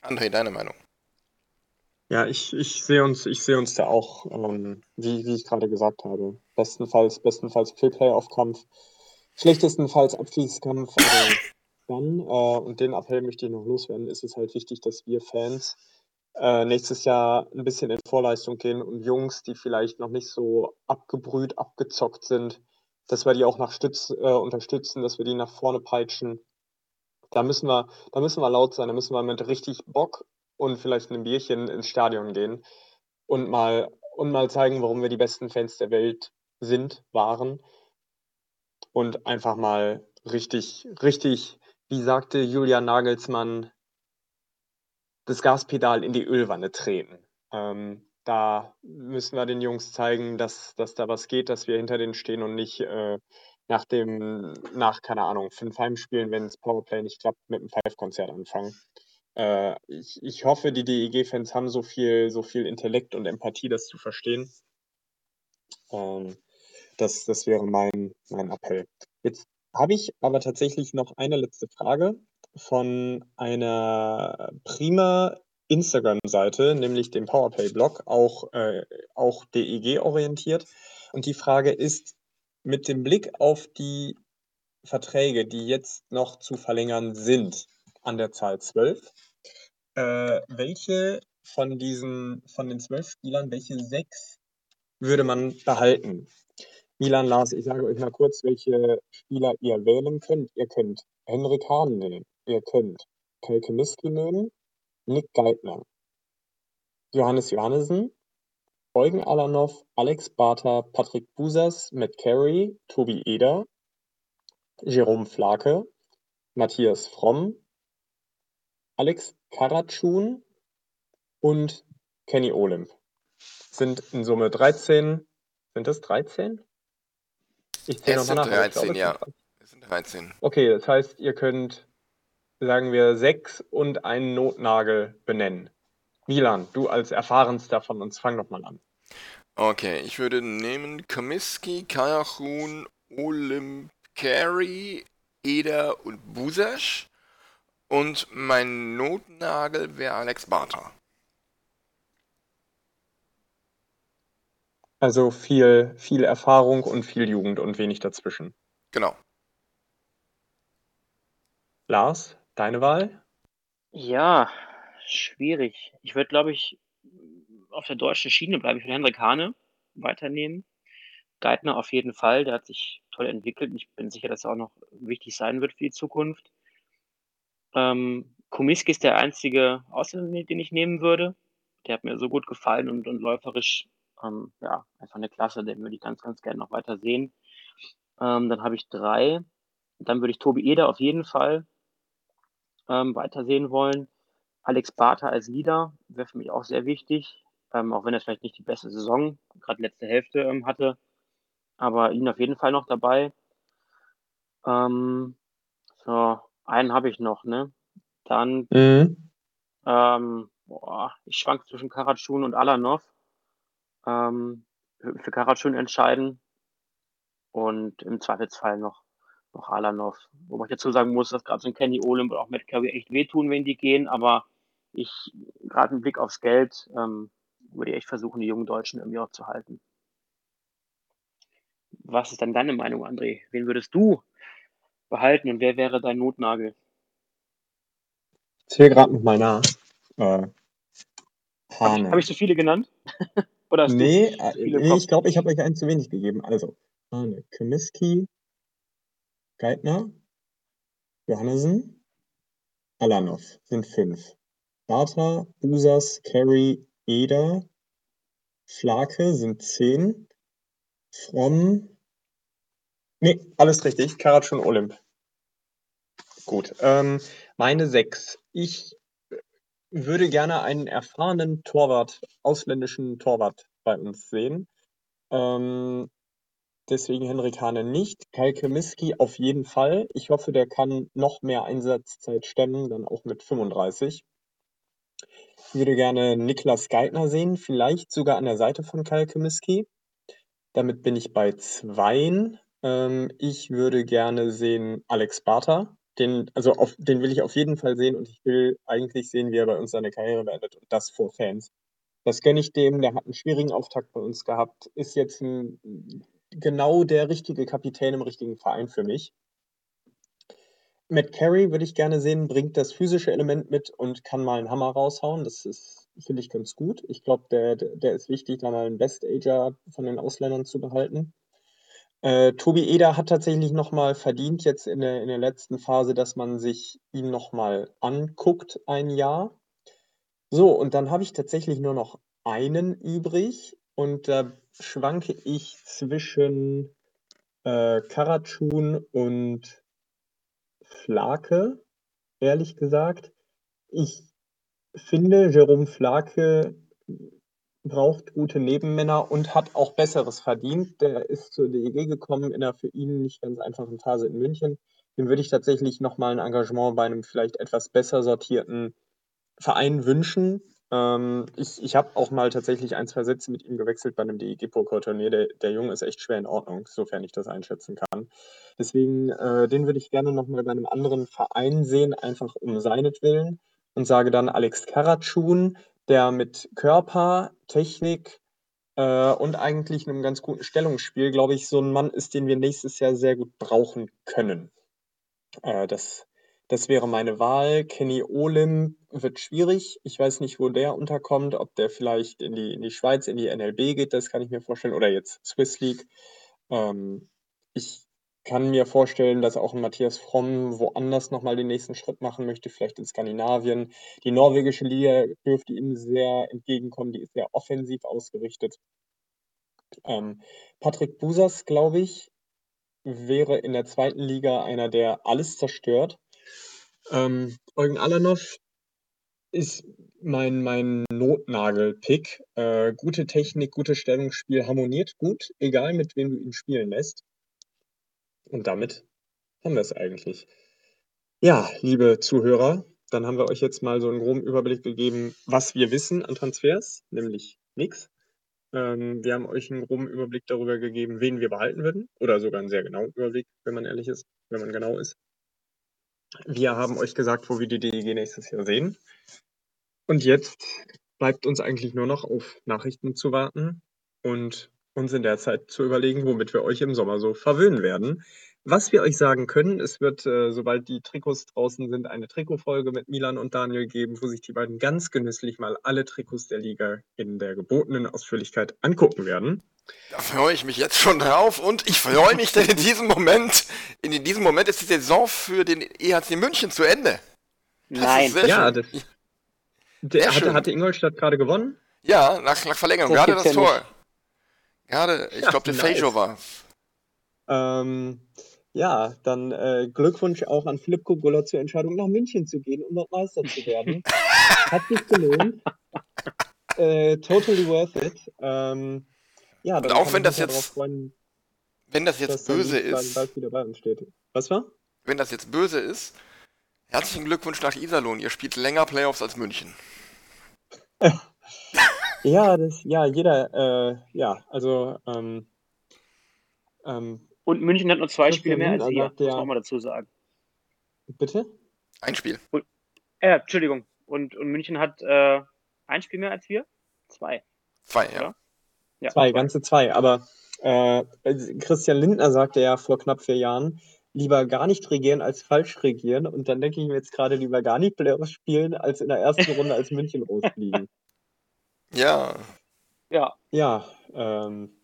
André, deine Meinung? Ja, ich, ich sehe uns, ich uns da auch, ähm, wie, wie ich gerade gesagt habe. Bestenfalls, bestenfalls Pre-Playoff-Kampf, schlechtestenfalls Abstiegskampf, aber dann, äh, und den Appell möchte ich noch loswerden, ist es halt wichtig, dass wir Fans äh, nächstes Jahr ein bisschen in Vorleistung gehen und Jungs, die vielleicht noch nicht so abgebrüht, abgezockt sind, dass wir die auch nach Stütz, äh, unterstützen, dass wir die nach vorne peitschen. Da müssen wir, da müssen wir laut sein, da müssen wir mit richtig Bock und vielleicht einem Bierchen ins Stadion gehen und mal, und mal zeigen, warum wir die besten Fans der Welt sind, waren. Und einfach mal richtig, richtig, wie sagte Julian Nagelsmann, das Gaspedal in die Ölwanne treten. Ähm, da müssen wir den Jungs zeigen, dass, dass da was geht, dass wir hinter denen stehen und nicht äh, nach dem, nach, keine Ahnung, fünf Heimspielen, wenn das Powerplay nicht klappt, mit einem Five-Konzert anfangen. Äh, ich, ich hoffe, die DEG-Fans haben so viel, so viel Intellekt und Empathie, das zu verstehen. Ähm, das, das wäre mein, mein Appell. Jetzt habe ich aber tatsächlich noch eine letzte Frage von einer prima Instagram-Seite, nämlich dem Powerplay-Blog, auch, äh, auch DEG-orientiert. Und die Frage ist, mit dem Blick auf die Verträge, die jetzt noch zu verlängern sind, an der Zahl 12, äh, welche von diesen, von den zwölf Spielern, welche sechs würde man behalten? Milan, Lars, ich sage euch mal kurz, welche Spieler ihr wählen könnt. Ihr könnt Henrik Hahn nehmen, ihr könnt Kelke Miski nehmen, Nick Geithner, Johannes Johannessen, Eugen Alanov, Alex Barter, Patrick Busas, Matt Carey, Tobi Eder, Jerome Flake, Matthias Fromm, Alex Karatschun und Kenny Olymp. Sind in Summe 13. Sind das 13? Ich zähle nochmal sind nach. ich 13, glaube, es ja. sind 13. Es sind 13. Okay, das heißt, ihr könnt sagen wir, sechs und einen Notnagel benennen. Milan, du als erfahrenster von uns, fang doch mal an. Okay, ich würde nehmen Komiski, Kajachun, Olim Carey, Eder und Busasch. Und mein Notnagel wäre Alex Barter. Also viel, viel Erfahrung und viel Jugend und wenig dazwischen. Genau. Lars, deine Wahl? Ja, schwierig. Ich würde, glaube ich, auf der deutschen Schiene bleiben. Ich würde Hendrik Hane weiternehmen. Geithner auf jeden Fall, der hat sich toll entwickelt. Ich bin sicher, dass er auch noch wichtig sein wird für die Zukunft. Ähm, Komiski ist der einzige Ausländer, den ich nehmen würde. Der hat mir so gut gefallen und, und läuferisch, ähm, ja, einfach eine Klasse, den würde ich ganz, ganz gerne noch weiter sehen. Ähm, dann habe ich drei. Dann würde ich Tobi Eder auf jeden Fall ähm, weitersehen wollen. Alex Barter als Leader wäre für mich auch sehr wichtig, ähm, auch wenn er vielleicht nicht die beste Saison, gerade letzte Hälfte ähm, hatte, aber ihn auf jeden Fall noch dabei. Ähm, so, einen habe ich noch, ne? Dann, Mhm. ähm, boah, ich schwank zwischen Karatschun und Alanov. Ähm, würde für Karatschun entscheiden und im Zweifelsfall noch, noch Alanov. Wobei ich dazu sagen muss, dass gerade so ein Kenny Olin und auch Matt Curry echt wehtun, wenn die gehen, aber ich, gerade im Blick aufs Geld, ähm, würde ich echt versuchen, die jungen Deutschen irgendwie auch zu halten. Was ist dann deine Meinung, André? Wen würdest du behalten und wer wäre dein Notnagel? Ich zähle gerade nochmal nach. Äh, Habe ich, hab ich so viele genannt? [laughs] Oder Nee, äh, nee, ich glaube, ich habe euch einen zu wenig gegeben. Also, Hane, Komiski, Geithner, Johannessen, Alanov sind fünf. Bartha, Busas, Carey, Eder, Flake sind zehn. Fromm. Nee, alles richtig. Karatsch und Olymp. Gut. Ähm, meine sechs. Ich würde gerne einen erfahrenen Torwart, ausländischen Torwart bei uns sehen. Ähm, deswegen Henrik Hane nicht. Kai Kemiski auf jeden Fall. Ich hoffe, der kann noch mehr Einsatzzeit stemmen, dann auch mit 35. Ich würde gerne Niklas Geithner sehen, vielleicht sogar an der Seite von Kai Kemiski. Damit bin ich bei zweien. Ähm, ich würde gerne sehen Alex Barter. Den, also auf, den will ich auf jeden Fall sehen und ich will eigentlich sehen, wie er bei uns seine Karriere beendet und das vor Fans. Das gönne ich dem. Der hat einen schwierigen Auftakt bei uns gehabt, ist jetzt ein, genau der richtige Kapitän im richtigen Verein für mich. Matt Carey würde ich gerne sehen, bringt das physische Element mit und kann mal einen Hammer raushauen. Das ist, finde ich, ganz gut. Ich glaube, der, der ist wichtig, da mal einen Best-Ager von den Ausländern zu behalten. Äh, Tobi Eder hat tatsächlich nochmal verdient, jetzt in der, in der letzten Phase, dass man sich ihn nochmal anguckt, ein Jahr. So, und dann habe ich tatsächlich nur noch einen übrig und da schwanke ich zwischen äh, Karatschun und Flake, ehrlich gesagt. Ich finde, Jerome Flake braucht gute Nebenmänner und hat auch Besseres verdient. Der ist zur DEG gekommen in einer für ihn nicht ganz einfachen Phase in München. Dem würde ich tatsächlich nochmal ein Engagement bei einem vielleicht etwas besser sortierten Verein wünschen. Ähm, ich ich habe auch mal tatsächlich ein, zwei Sätze mit ihm gewechselt bei einem DEG-Poker-Turnier. Der, der Junge ist echt schwer in Ordnung, sofern ich das einschätzen kann. Deswegen, äh, den würde ich gerne nochmal bei einem anderen Verein sehen, einfach um seinetwillen. Und sage dann Alex Karatschun, der mit Körper, Technik äh, und eigentlich einem ganz guten Stellungsspiel, glaube ich, so ein Mann ist, den wir nächstes Jahr sehr gut brauchen können. Äh, das, das wäre meine Wahl. Kenny Olim wird schwierig. Ich weiß nicht, wo der unterkommt, ob der vielleicht in die, in die Schweiz, in die NLB geht, das kann ich mir vorstellen, oder jetzt Swiss League. Ähm, ich kann mir vorstellen, dass auch ein Matthias Fromm woanders nochmal den nächsten Schritt machen möchte, vielleicht in Skandinavien. Die norwegische Liga dürfte ihm sehr entgegenkommen, die ist sehr offensiv ausgerichtet. Ähm, Patrick Busas, glaube ich, wäre in der zweiten Liga einer, der alles zerstört. Ähm, Eugen Alanov ist mein, mein Notnagel-Pick. Äh, gute Technik, gutes Stellungsspiel, harmoniert gut, egal mit wem du ihn spielen lässt. Und damit haben wir es eigentlich. Ja, liebe Zuhörer, dann haben wir euch jetzt mal so einen groben Überblick gegeben, was wir wissen an Transfers, nämlich nichts. Ähm, wir haben euch einen groben Überblick darüber gegeben, wen wir behalten würden. Oder sogar einen sehr genauen Überblick, wenn man ehrlich ist, wenn man genau ist. Wir haben euch gesagt, wo wir die DEG nächstes Jahr sehen. Und jetzt bleibt uns eigentlich nur noch auf Nachrichten zu warten und uns in der Zeit zu überlegen, womit wir euch im Sommer so verwöhnen werden. Was wir euch sagen können, es wird, äh, sobald die Trikots draußen sind, eine Trikotfolge mit Milan und Daniel geben, wo sich die beiden ganz genüsslich mal alle Trikots der Liga in der gebotenen Ausführlichkeit angucken werden. Da freue ich mich jetzt schon drauf und ich freue mich, denn in [laughs] diesem Moment, in diesem Moment ist die Saison für den EHC München zu Ende. Das Nein. ja, das, der hatte, hatte, Ingolstadt gerade gewonnen? Ja, nach, nach Verlängerung, das gerade das ja Tor. Nicht. Gerade, ich glaube, der nice. Fejo war. Ähm, ja, dann äh, Glückwunsch auch an Philipp Kogulla zur Entscheidung, nach München zu gehen, um dort Meister zu werden. [laughs] Hat sich gelohnt. Äh, totally worth it. Ähm, ja, Und auch wenn das jetzt, freuen, wenn das jetzt böse ist, Was war? Wenn das jetzt böse ist, herzlichen Glückwunsch nach Iserlohn. Ihr spielt länger Playoffs als München. [laughs] ja, das, ja, jeder, äh, ja, also ähm, ähm, und München hat nur zwei Spiele mehr als ihr, muss man mal dazu sagen. Bitte? Ein Spiel. Und, äh, Entschuldigung. Und, und München hat äh, ein Spiel mehr als wir? Zwei. Zwei, ja. ja. Zwei, ganze zwei. Aber äh, Christian Lindner sagte ja vor knapp vier Jahren, lieber gar nicht regieren als falsch regieren. Und dann denke ich mir jetzt gerade lieber gar nicht Playoffs spielen, als in der ersten Runde als München [laughs] rausfliegen. Ja. Ja. Ja, ähm,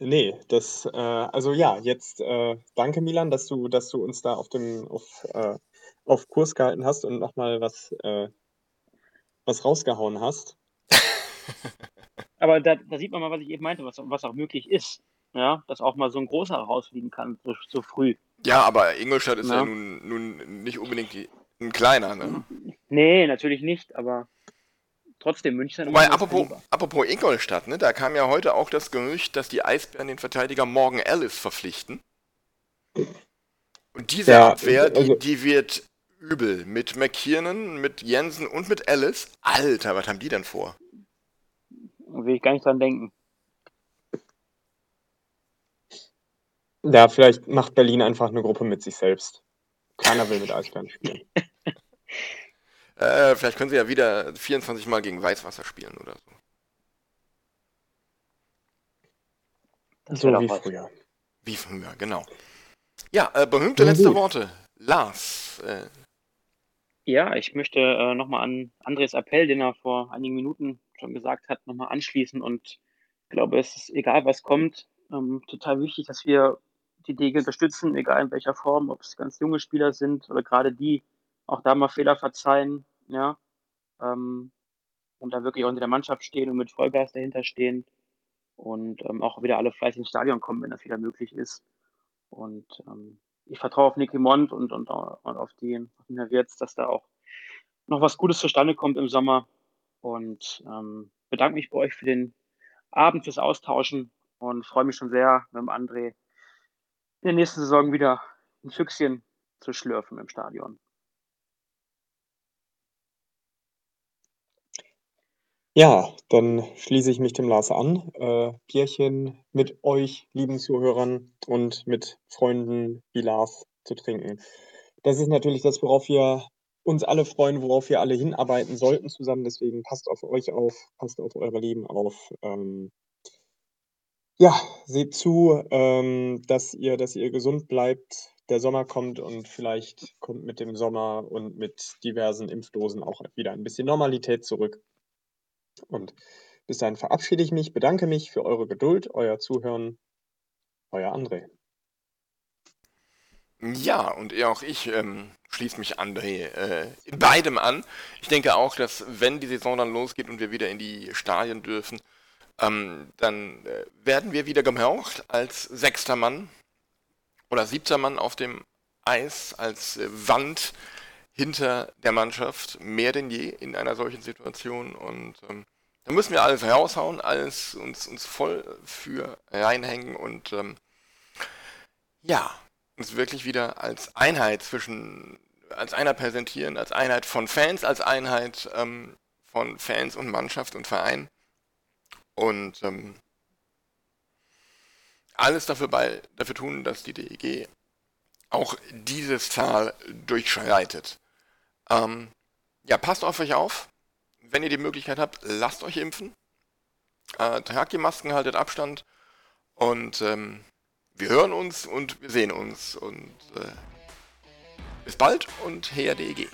Nee, das, äh, also ja, jetzt äh, danke Milan, dass du, dass du uns da auf dem, auf, äh, auf Kurs gehalten hast und nochmal was, äh, was rausgehauen hast. [laughs] Aber da, da sieht man mal, was ich eben meinte, was, was auch möglich ist. Ja, dass auch mal so ein großer rausfliegen kann, so, so früh. Ja, aber Ingolstadt ist ja, ja nun, nun nicht unbedingt ein kleiner, ne? Nee, natürlich nicht, aber trotzdem München. Wobei, apropos, apropos Ingolstadt, ne, da kam ja heute auch das Gerücht, dass die Eisbären den Verteidiger Morgan Ellis verpflichten. Und diese ja, Abwehr, die, also die wird übel. Mit McKiernan, mit Jensen und mit Ellis. Alter, was haben die denn vor? Will ich gar nicht dran denken. Ja, vielleicht macht Berlin einfach eine Gruppe mit sich selbst. Keiner will mit Eisbären spielen. [laughs] Äh, vielleicht können sie ja wieder 24 Mal gegen Weißwasser spielen oder so. Das so wie früher. Wie früher, genau. Ja, äh, berühmte letzte gut. Worte. Lars. Äh. Ja, ich möchte äh, nochmal an Andres Appell, den er vor einigen Minuten schon gesagt hat, nochmal anschließen und glaube, es ist egal, was kommt, ähm, total wichtig, dass wir die DG unterstützen, egal in welcher Form, ob es ganz junge Spieler sind oder gerade die, auch da mal Fehler verzeihen, ja, ähm, und da wirklich auch hinter der Mannschaft stehen und mit Vollgas dahinter stehen und ähm, auch wieder alle fleißig ins Stadion kommen, wenn das wieder möglich ist. Und ähm, ich vertraue auf Nicky Mond und, und, und auf die, auf Herr Wirtz, dass da auch noch was Gutes zustande kommt im Sommer. Und ähm, bedanke mich bei euch für den Abend, fürs Austauschen und freue mich schon sehr, mit dem André in der nächsten Saison wieder ein Füchschen zu schlürfen im Stadion. Ja, dann schließe ich mich dem Lars an. Äh, Bierchen mit euch, lieben Zuhörern und mit Freunden wie Lars zu trinken. Das ist natürlich das, worauf wir uns alle freuen, worauf wir alle hinarbeiten sollten zusammen. Deswegen passt auf euch auf, passt auf euer Leben auf. Ähm, ja, seht zu, ähm, dass ihr, dass ihr gesund bleibt. Der Sommer kommt und vielleicht kommt mit dem Sommer und mit diversen Impfdosen auch wieder ein bisschen Normalität zurück. Und bis dahin verabschiede ich mich, bedanke mich für eure Geduld, euer Zuhören. Euer André. Ja, und auch ich ähm, schließe mich André äh, in beidem an. Ich denke auch, dass wenn die Saison dann losgeht und wir wieder in die Stadien dürfen, ähm, dann äh, werden wir wieder gebraucht als sechster Mann oder siebter Mann auf dem Eis, als äh, Wand hinter der Mannschaft, mehr denn je in einer solchen Situation. Und ähm, da müssen wir alles raushauen, alles uns, uns voll für reinhängen und ähm, ja, uns wirklich wieder als Einheit zwischen, als Einheit präsentieren, als Einheit von Fans, als Einheit ähm, von Fans und Mannschaft und Verein. Und ähm, alles dafür, bei, dafür tun, dass die DEG auch dieses Zahl durchschreitet. Ähm, ja, passt auf euch auf. Wenn ihr die Möglichkeit habt, lasst euch impfen. Äh, tragt die Masken, haltet Abstand. Und ähm, wir hören uns und wir sehen uns. Und äh, bis bald und her DEG.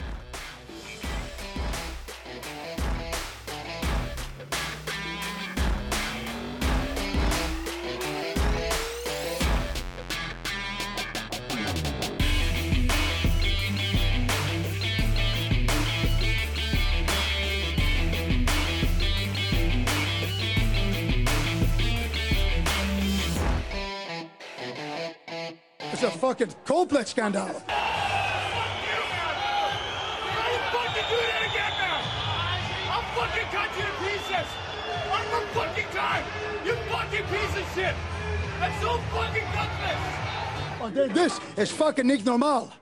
A fucking complet scandal. fucking do that again now! I'll fucking cut you to pieces! One more fucking time! You fucking piece of shit! That's so fucking gutless! Oh, This is fucking nicht normal.